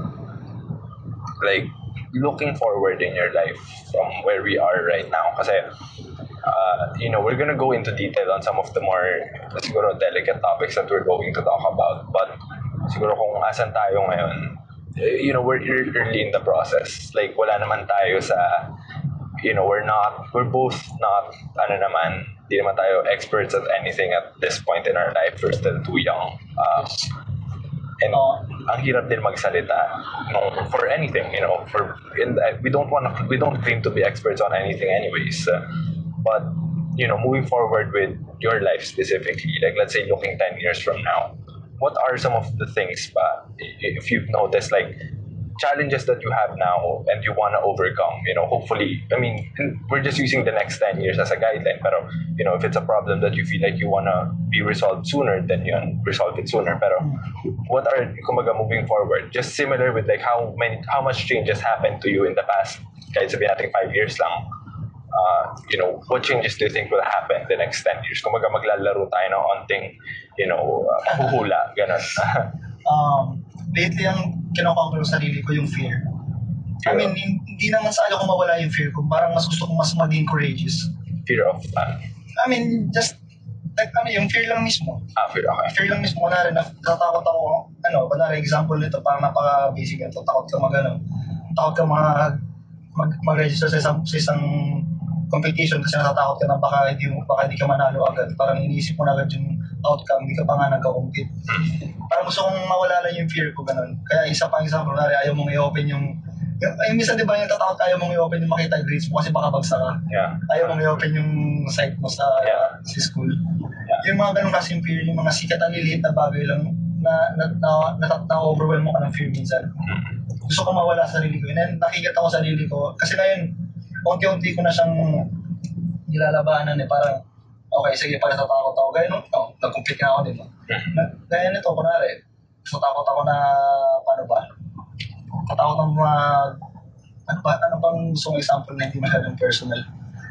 like looking forward in your life from where we are right now. Kasi uh, you know we're gonna go into detail on some of the more siguro delicate topics that we're going to talk about. But siguro kung asan tayo ngayon eh, you know we're ear- early in the process. Like wala naman tayo sa you know we're not we're both not ano naman di naman tayo experts at anything at this point in our life we're still too young uh, and Oo. ang hirap din magsalita no, for anything, you know, for in, we don't want we don't claim to be experts on anything anyways. Uh, but you know, moving forward with your life specifically, like let's say looking 10 years from now, what are some of the things ba if you've noticed like challenges that you have now and you want to overcome, you know, hopefully, I mean, we're just using the next 10 years as a guideline, but you know, if it's a problem that you feel like you want to be resolved sooner, then yun, resolve it sooner. Pero, what are, kumaga, moving forward, just similar with like how many, how much changes happened to you in the past, kahit sabihin natin five years lang, uh, you know, what changes do you think will happen the next 10 years? Kumaga, maglalaro tayo ng onting, you know, uh, huhula, um, lately ang kinoconquer ko sa sarili ko yung fear. I mean, hin- hindi naman sa ayaw ko mawala yung fear ko. Parang mas gusto ko mas maging courageous. fear of, uh, I mean, just, like, ano, yung fear lang mismo. ah, fear, okay. Fear lang mismo. Kunwari, natatakot ako, ano, kunwari, example nito, parang napaka-basic ito. Takot ka mag, ano, takot ka mag, mag, mag-register sa isang, sa isang competition kasi natatakot ka na baka hindi, mo, baka hindi ka manalo agad. Parang iniisip mo na agad yung outcome, hindi ka pa nga nagka-compete. Parang gusto kong mawala lang yung fear ko, ganun. Kaya isa pang example, kunwari, ayaw mong i-open yung yung, ay, minsan di ba yung tatakot ayaw mong i-open yung makita yung grades mo kasi baka bagsak ka. Yeah. Ayaw mong i-open yung site mo sa Yeah. sa school. Yung mga ganun kasing fear, yung mga sikat na liliit na bagay lang na na, na, na, na, overwhelm mo ka ng fear minsan. Gusto ko mawala sa sarili ko. And then nakikita ko sa sarili ko. Kasi ngayon, unti-unti ko na siyang nilalabanan eh. Parang, okay, sige, pag natatakot ako. Gaya nung, no, nag-complete nga ako, di ba? Na, gaya nito, kunwari, natatakot ako na, paano ba? Natatakot ng mga, ano ba, ano bang gusto kong example na hindi masyadong personal?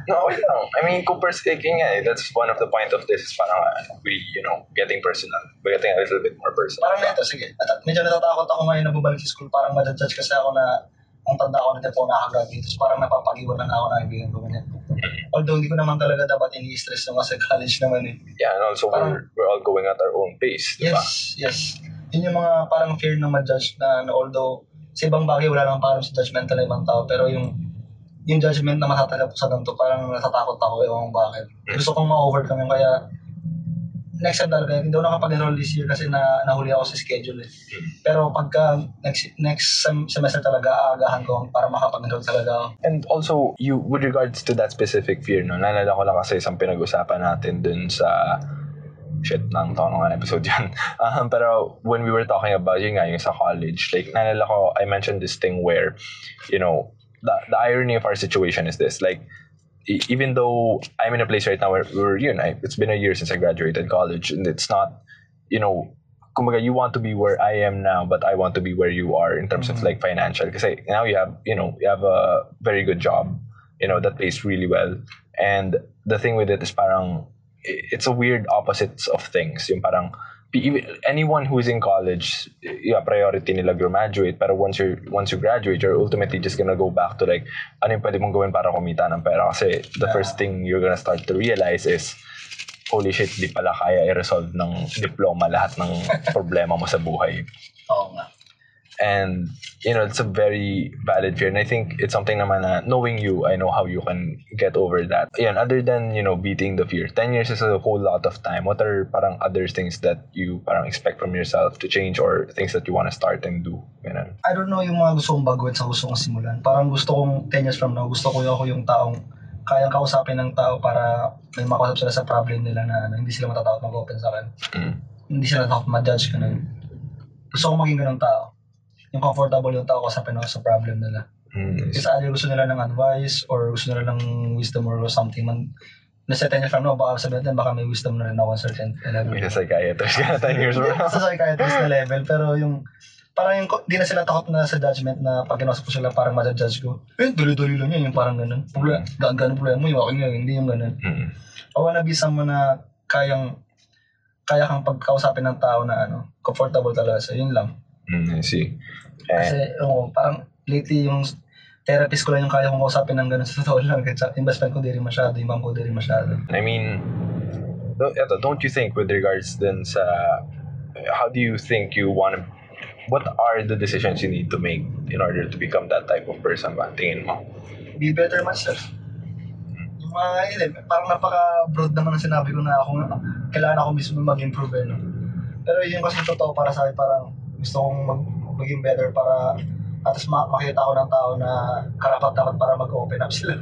No, okay lang. I mean, Cooper speaking, eh, that's one of the point of this. Parang uh, we, you know, getting personal. We're getting a little bit more personal. Parang nito, sige. At, medyo natatakot ako ngayon na bumalik sa school. Parang madadjudge kasi ako na ang tanda ko na dito ako nakagraduate. Tapos parang napapag-iwan na ako ng kaibigan ko. Ganyan. Although hindi ko naman talaga dapat ini-stress yung kasi college naman eh. Yeah, and also we're, we're all going at our own pace, di ba? Yes, yes. Yun yung mga parang fear na ma-judge na, na although sa ibang bagay wala nang parang sa judgmental na ibang tao pero yung yung judgment na matatagap ko sa ganito parang natatakot ako ewan bakit. Gusto kong ma-overcome yun kaya next talaga, hindi ako nakapag-enroll this year kasi na nahuli ako sa schedule eh. Pero pagka next next sem- semester talaga, aagahan ko para makapag-enroll talaga ako. And also, you with regards to that specific fear, no, naalala ko lang kasi isang pinag-usapan natin dun sa shit, nang taon nga episode yan. Um, pero when we were talking about yun nga, yung sa college, like, naalala ko, I mentioned this thing where, you know, the, the irony of our situation is this, like, even though I'm in a place right now where we're, you know, it's been a year since I graduated college, and it's not, you know, kumbaga, you want to be where I am now, but I want to be where you are in terms of Mhm. like financial. Because now you have, you know, you have a very good job, you know, that pays really well. And the thing with it is parang, it's a weird opposites of things. Yung parang, anyone who's in college, yeah, priority nila graduate. Pero once you once you graduate, you're ultimately just gonna go back to like, ano yung pwede mong gawin para kumita ng pera. Kasi the Yeah. first thing you're gonna start to realize is, holy shit, di pala kaya i-resolve ng diploma lahat ng problema mo sa buhay. Oo nga. And, you know, it's a very valid fear. And I think it's something naman na, knowing you, I know how you can get over that. Yan, other than, you know, beating the fear, 10 years is a whole lot of time. What are parang other things that you parang expect from yourself to change or things that you want to start and do? Ganun. I don't know yung mga gusto kong baguhin sa gusto kong simulan. Parang gusto kong 10 years from now, gusto ko yung ako yung taong kayang kausapin ng tao para may makausap sila sa problem nila na, na hindi sila matatakot mag-open sa akin. Mm. Hindi sila takot ma-judge ka nun. Gusto kong maging ganun tao. Yung comfortable yung tao ako sa problem nila. Mm. Kasi either gusto nila ng advice or gusto nila ng wisdom or something man. Nasa 10 years from now, baka sabihin natin, baka may wisdom na rin ako sa certain level. May psychiatrist ka na 10 years from now. sa psychiatrist na level, pero yung parang yung, di na sila takot na sa judgment na pag kinusap ko sila parang ma-judge ko. Eh, duli-duli lang yan, yung parang ganun. Problema, gaan problema mo, yung akin nga, hindi yung ganun. Mm. I wanna be someone na kayang, kaya kang pagkausapin ng tao na ano, comfortable talaga sa yun lang. Mm, I see. Kasi, Eh, oo, parang lately yung therapist ko lang yung kaya kong kausapin ng ganun sa totoo lang. Kasi investment ko di rin masyado, yung ko di rin masyado. I mean, don't, eto, don't you think with regards then sa, how do you think you want to, what are the decisions you need to make in order to become that type of person ba? Tingin mo? be better myself. Yung mga yun eh, parang napaka-broad naman ang sinabi ko na ako nga, kailangan ako mismo mag-improve eh, no? Pero yun kasi totoo para sa akin, parang gusto kong mag maging better para at least ma- makita ko ng tao na karapat-dapat para mag-open up sila.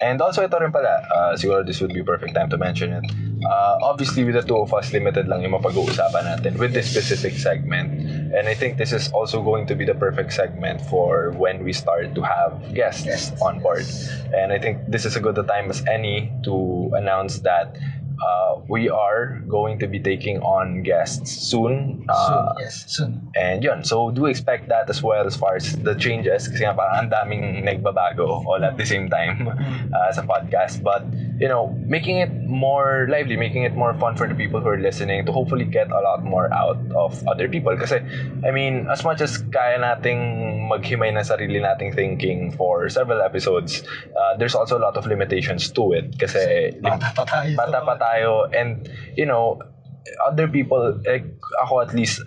And also ito rin pala, uh, siguro this would be perfect time to mention it. Uh, obviously with the two of us, limited lang yung mapag-uusapan natin with this specific segment. And I think this is also going to be the perfect segment for when we start to have guests Guests, on board. And I think this is a good time as any to announce that uh, we are going to be taking on guests soon. soon, Uh, yes, soon. And yun, so do expect that as well as far as the changes kasi nga parang ang daming nagbabago all at the same time uh, sa podcast. But, you know, making it more lively, making it more fun for the people who are listening to hopefully get a lot more out of other people. Kasi, I mean, as much as kaya nating maghimay ng sarili nating thinking for several episodes, uh, there's also a lot of limitations to it. Kasi, Bata pa tayo. bata pa tayo and you know other people like ako at least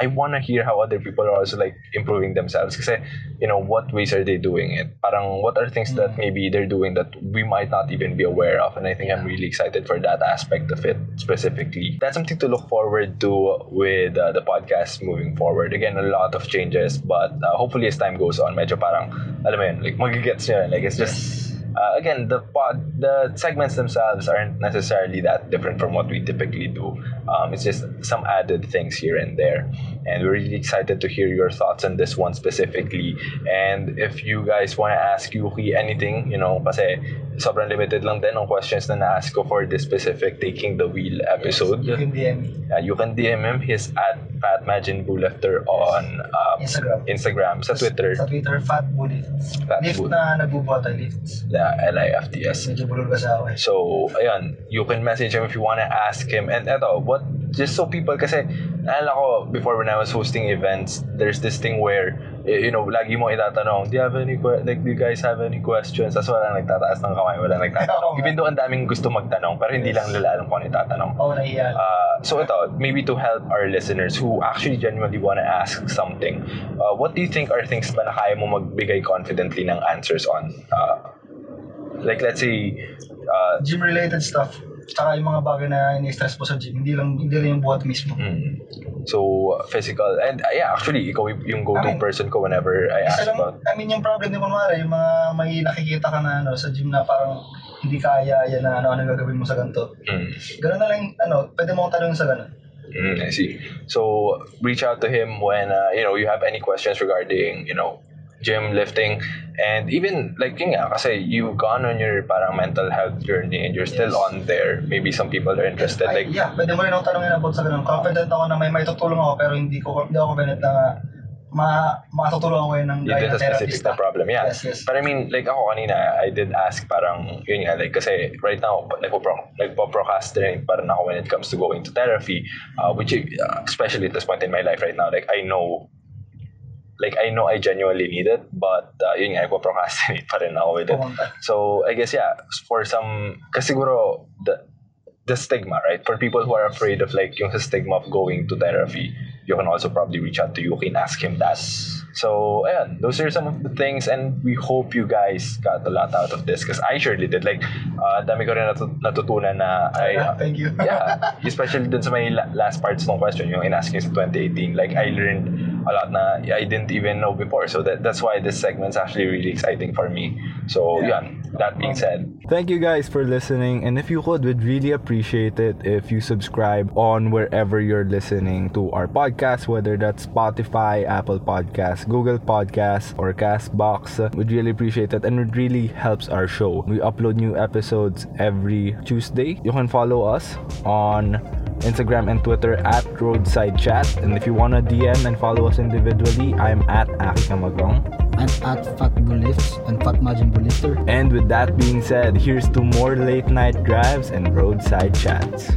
I want to hear how other people are also like improving themselves. Kasi you know what ways are they doing it? Parang what are things that maybe they're doing that we might not even be aware of? And I think I'm really excited for that aspect of it specifically. That's something to look forward to with uh, the podcast moving forward. Again a lot of changes but uh, hopefully as time goes on medyo parang alam mo yun like magigets nyo like it's just uh, again, the pod, the segments themselves aren't necessarily that different from what we typically do. Um, it's just some added things here and there, and we're really excited to hear your thoughts on this one specifically. And if you guys want to ask Yuki anything, you know, kasi sobrang limited lang din ang questions na na-ask ko for this specific Taking the Wheel episode. You can DM me. Uh, you can DM him. He's at Pat Majin Bulefter on um, Instagram. Instagram, sa Twitter, Sa Twitter, Fat Bully. Fat Lift Bull. na nagbubuhat ay lift. the LIFTS. Medyo bulol kasi ako eh. So, ayun, you can message him if you want to ask him. And eto, what, just so people, kasi, naalala ko, before when I was hosting events, there's this thing where you know, lagi mo itatanong, do you have any, que- like, do you guys have any questions? Tapos wala nagtataas ng kamay, wala nagtatanong. nga. Even though ang daming gusto magtanong, pero hindi lang nila alam kung ano itatanong. Nahiya. Uh, so ito, maybe to help our listeners who actually genuinely want to ask something, uh, what do you think are things ba na kaya mo magbigay confidently ng answers on? Uh, like let's say, uh, Gym-related stuff. Tsaka yung mga bagay na ini-stress po sa gym. Hindi lang, hindi lang yung buhat mismo. mm, so physical, and uh, yeah, actually, ikaw yung go-to I mean, person ko whenever I ask lang, about I mean, yung problem din kunwari, yung mga may nakikita ka na ano, sa gym na parang hindi kaya yan na ano, ano gagawin mo sa ganito. Mm. Ganun na lang, ano, pwede mo tanong sa ganun. Mm, I see. So reach out to him when uh, you know you have any questions regarding you know gym lifting and even like yun nga kasi you've gone on your parang mental health journey and you're still Yes. on there. Maybe some people are interested Ay, like yeah, pwede mo rin akong tanongin about sa ganun. Confident ako na may maitutulong ako pero hindi ko hindi ako confident na ma makatutulong ako yun ng gaya ng specific therapist. na problem. Yeah. Yes, yes. But I mean, like ako kanina, I did ask parang, yun nga, like kasi right now, nagpo-pro- nagpo-procrastinate pa rin ako when it comes to going to therapy, uh, which uh, especially at this point in my life right now, like I know like I know I genuinely need it, but uh, yun nga, nagpo-procrastinate pa rin ako with it. So I guess yeah, for some kasi siguro the the stigma, right? For people who are afraid of like yung stigma of going to therapy, you can also probably reach out to Yuki and ask him that. So ayan, those are some of the things and we hope you guys got a lot out of this because I surely did. Like, uh, dami ko rin natut- natutunan na I, Yeah, thank you. yeah, especially dun sa may la- last parts ng question, yung in-asking sa 2018, like I learned a lot na I didn't even know before. So that, that's why this segment's actually really exciting for me. So Yeah. yeah, that being said, Thank you guys for listening. And if you could, we'd really appreciate it if you subscribe on wherever you're listening to our podcast, whether that's Spotify, Apple Podcasts, Google Podcasts, or Castbox. We'd really appreciate it and it really helps our show. We upload new episodes every Tuesday. You can follow us on Instagram and Twitter at Roadside Chat. And if you want to DM and follow us individually, I'm at Aki Kamagong. I'm at Fat Bullifts and Fat Majin Bullifter. And with that being said, here's to more late night drives and roadside chats.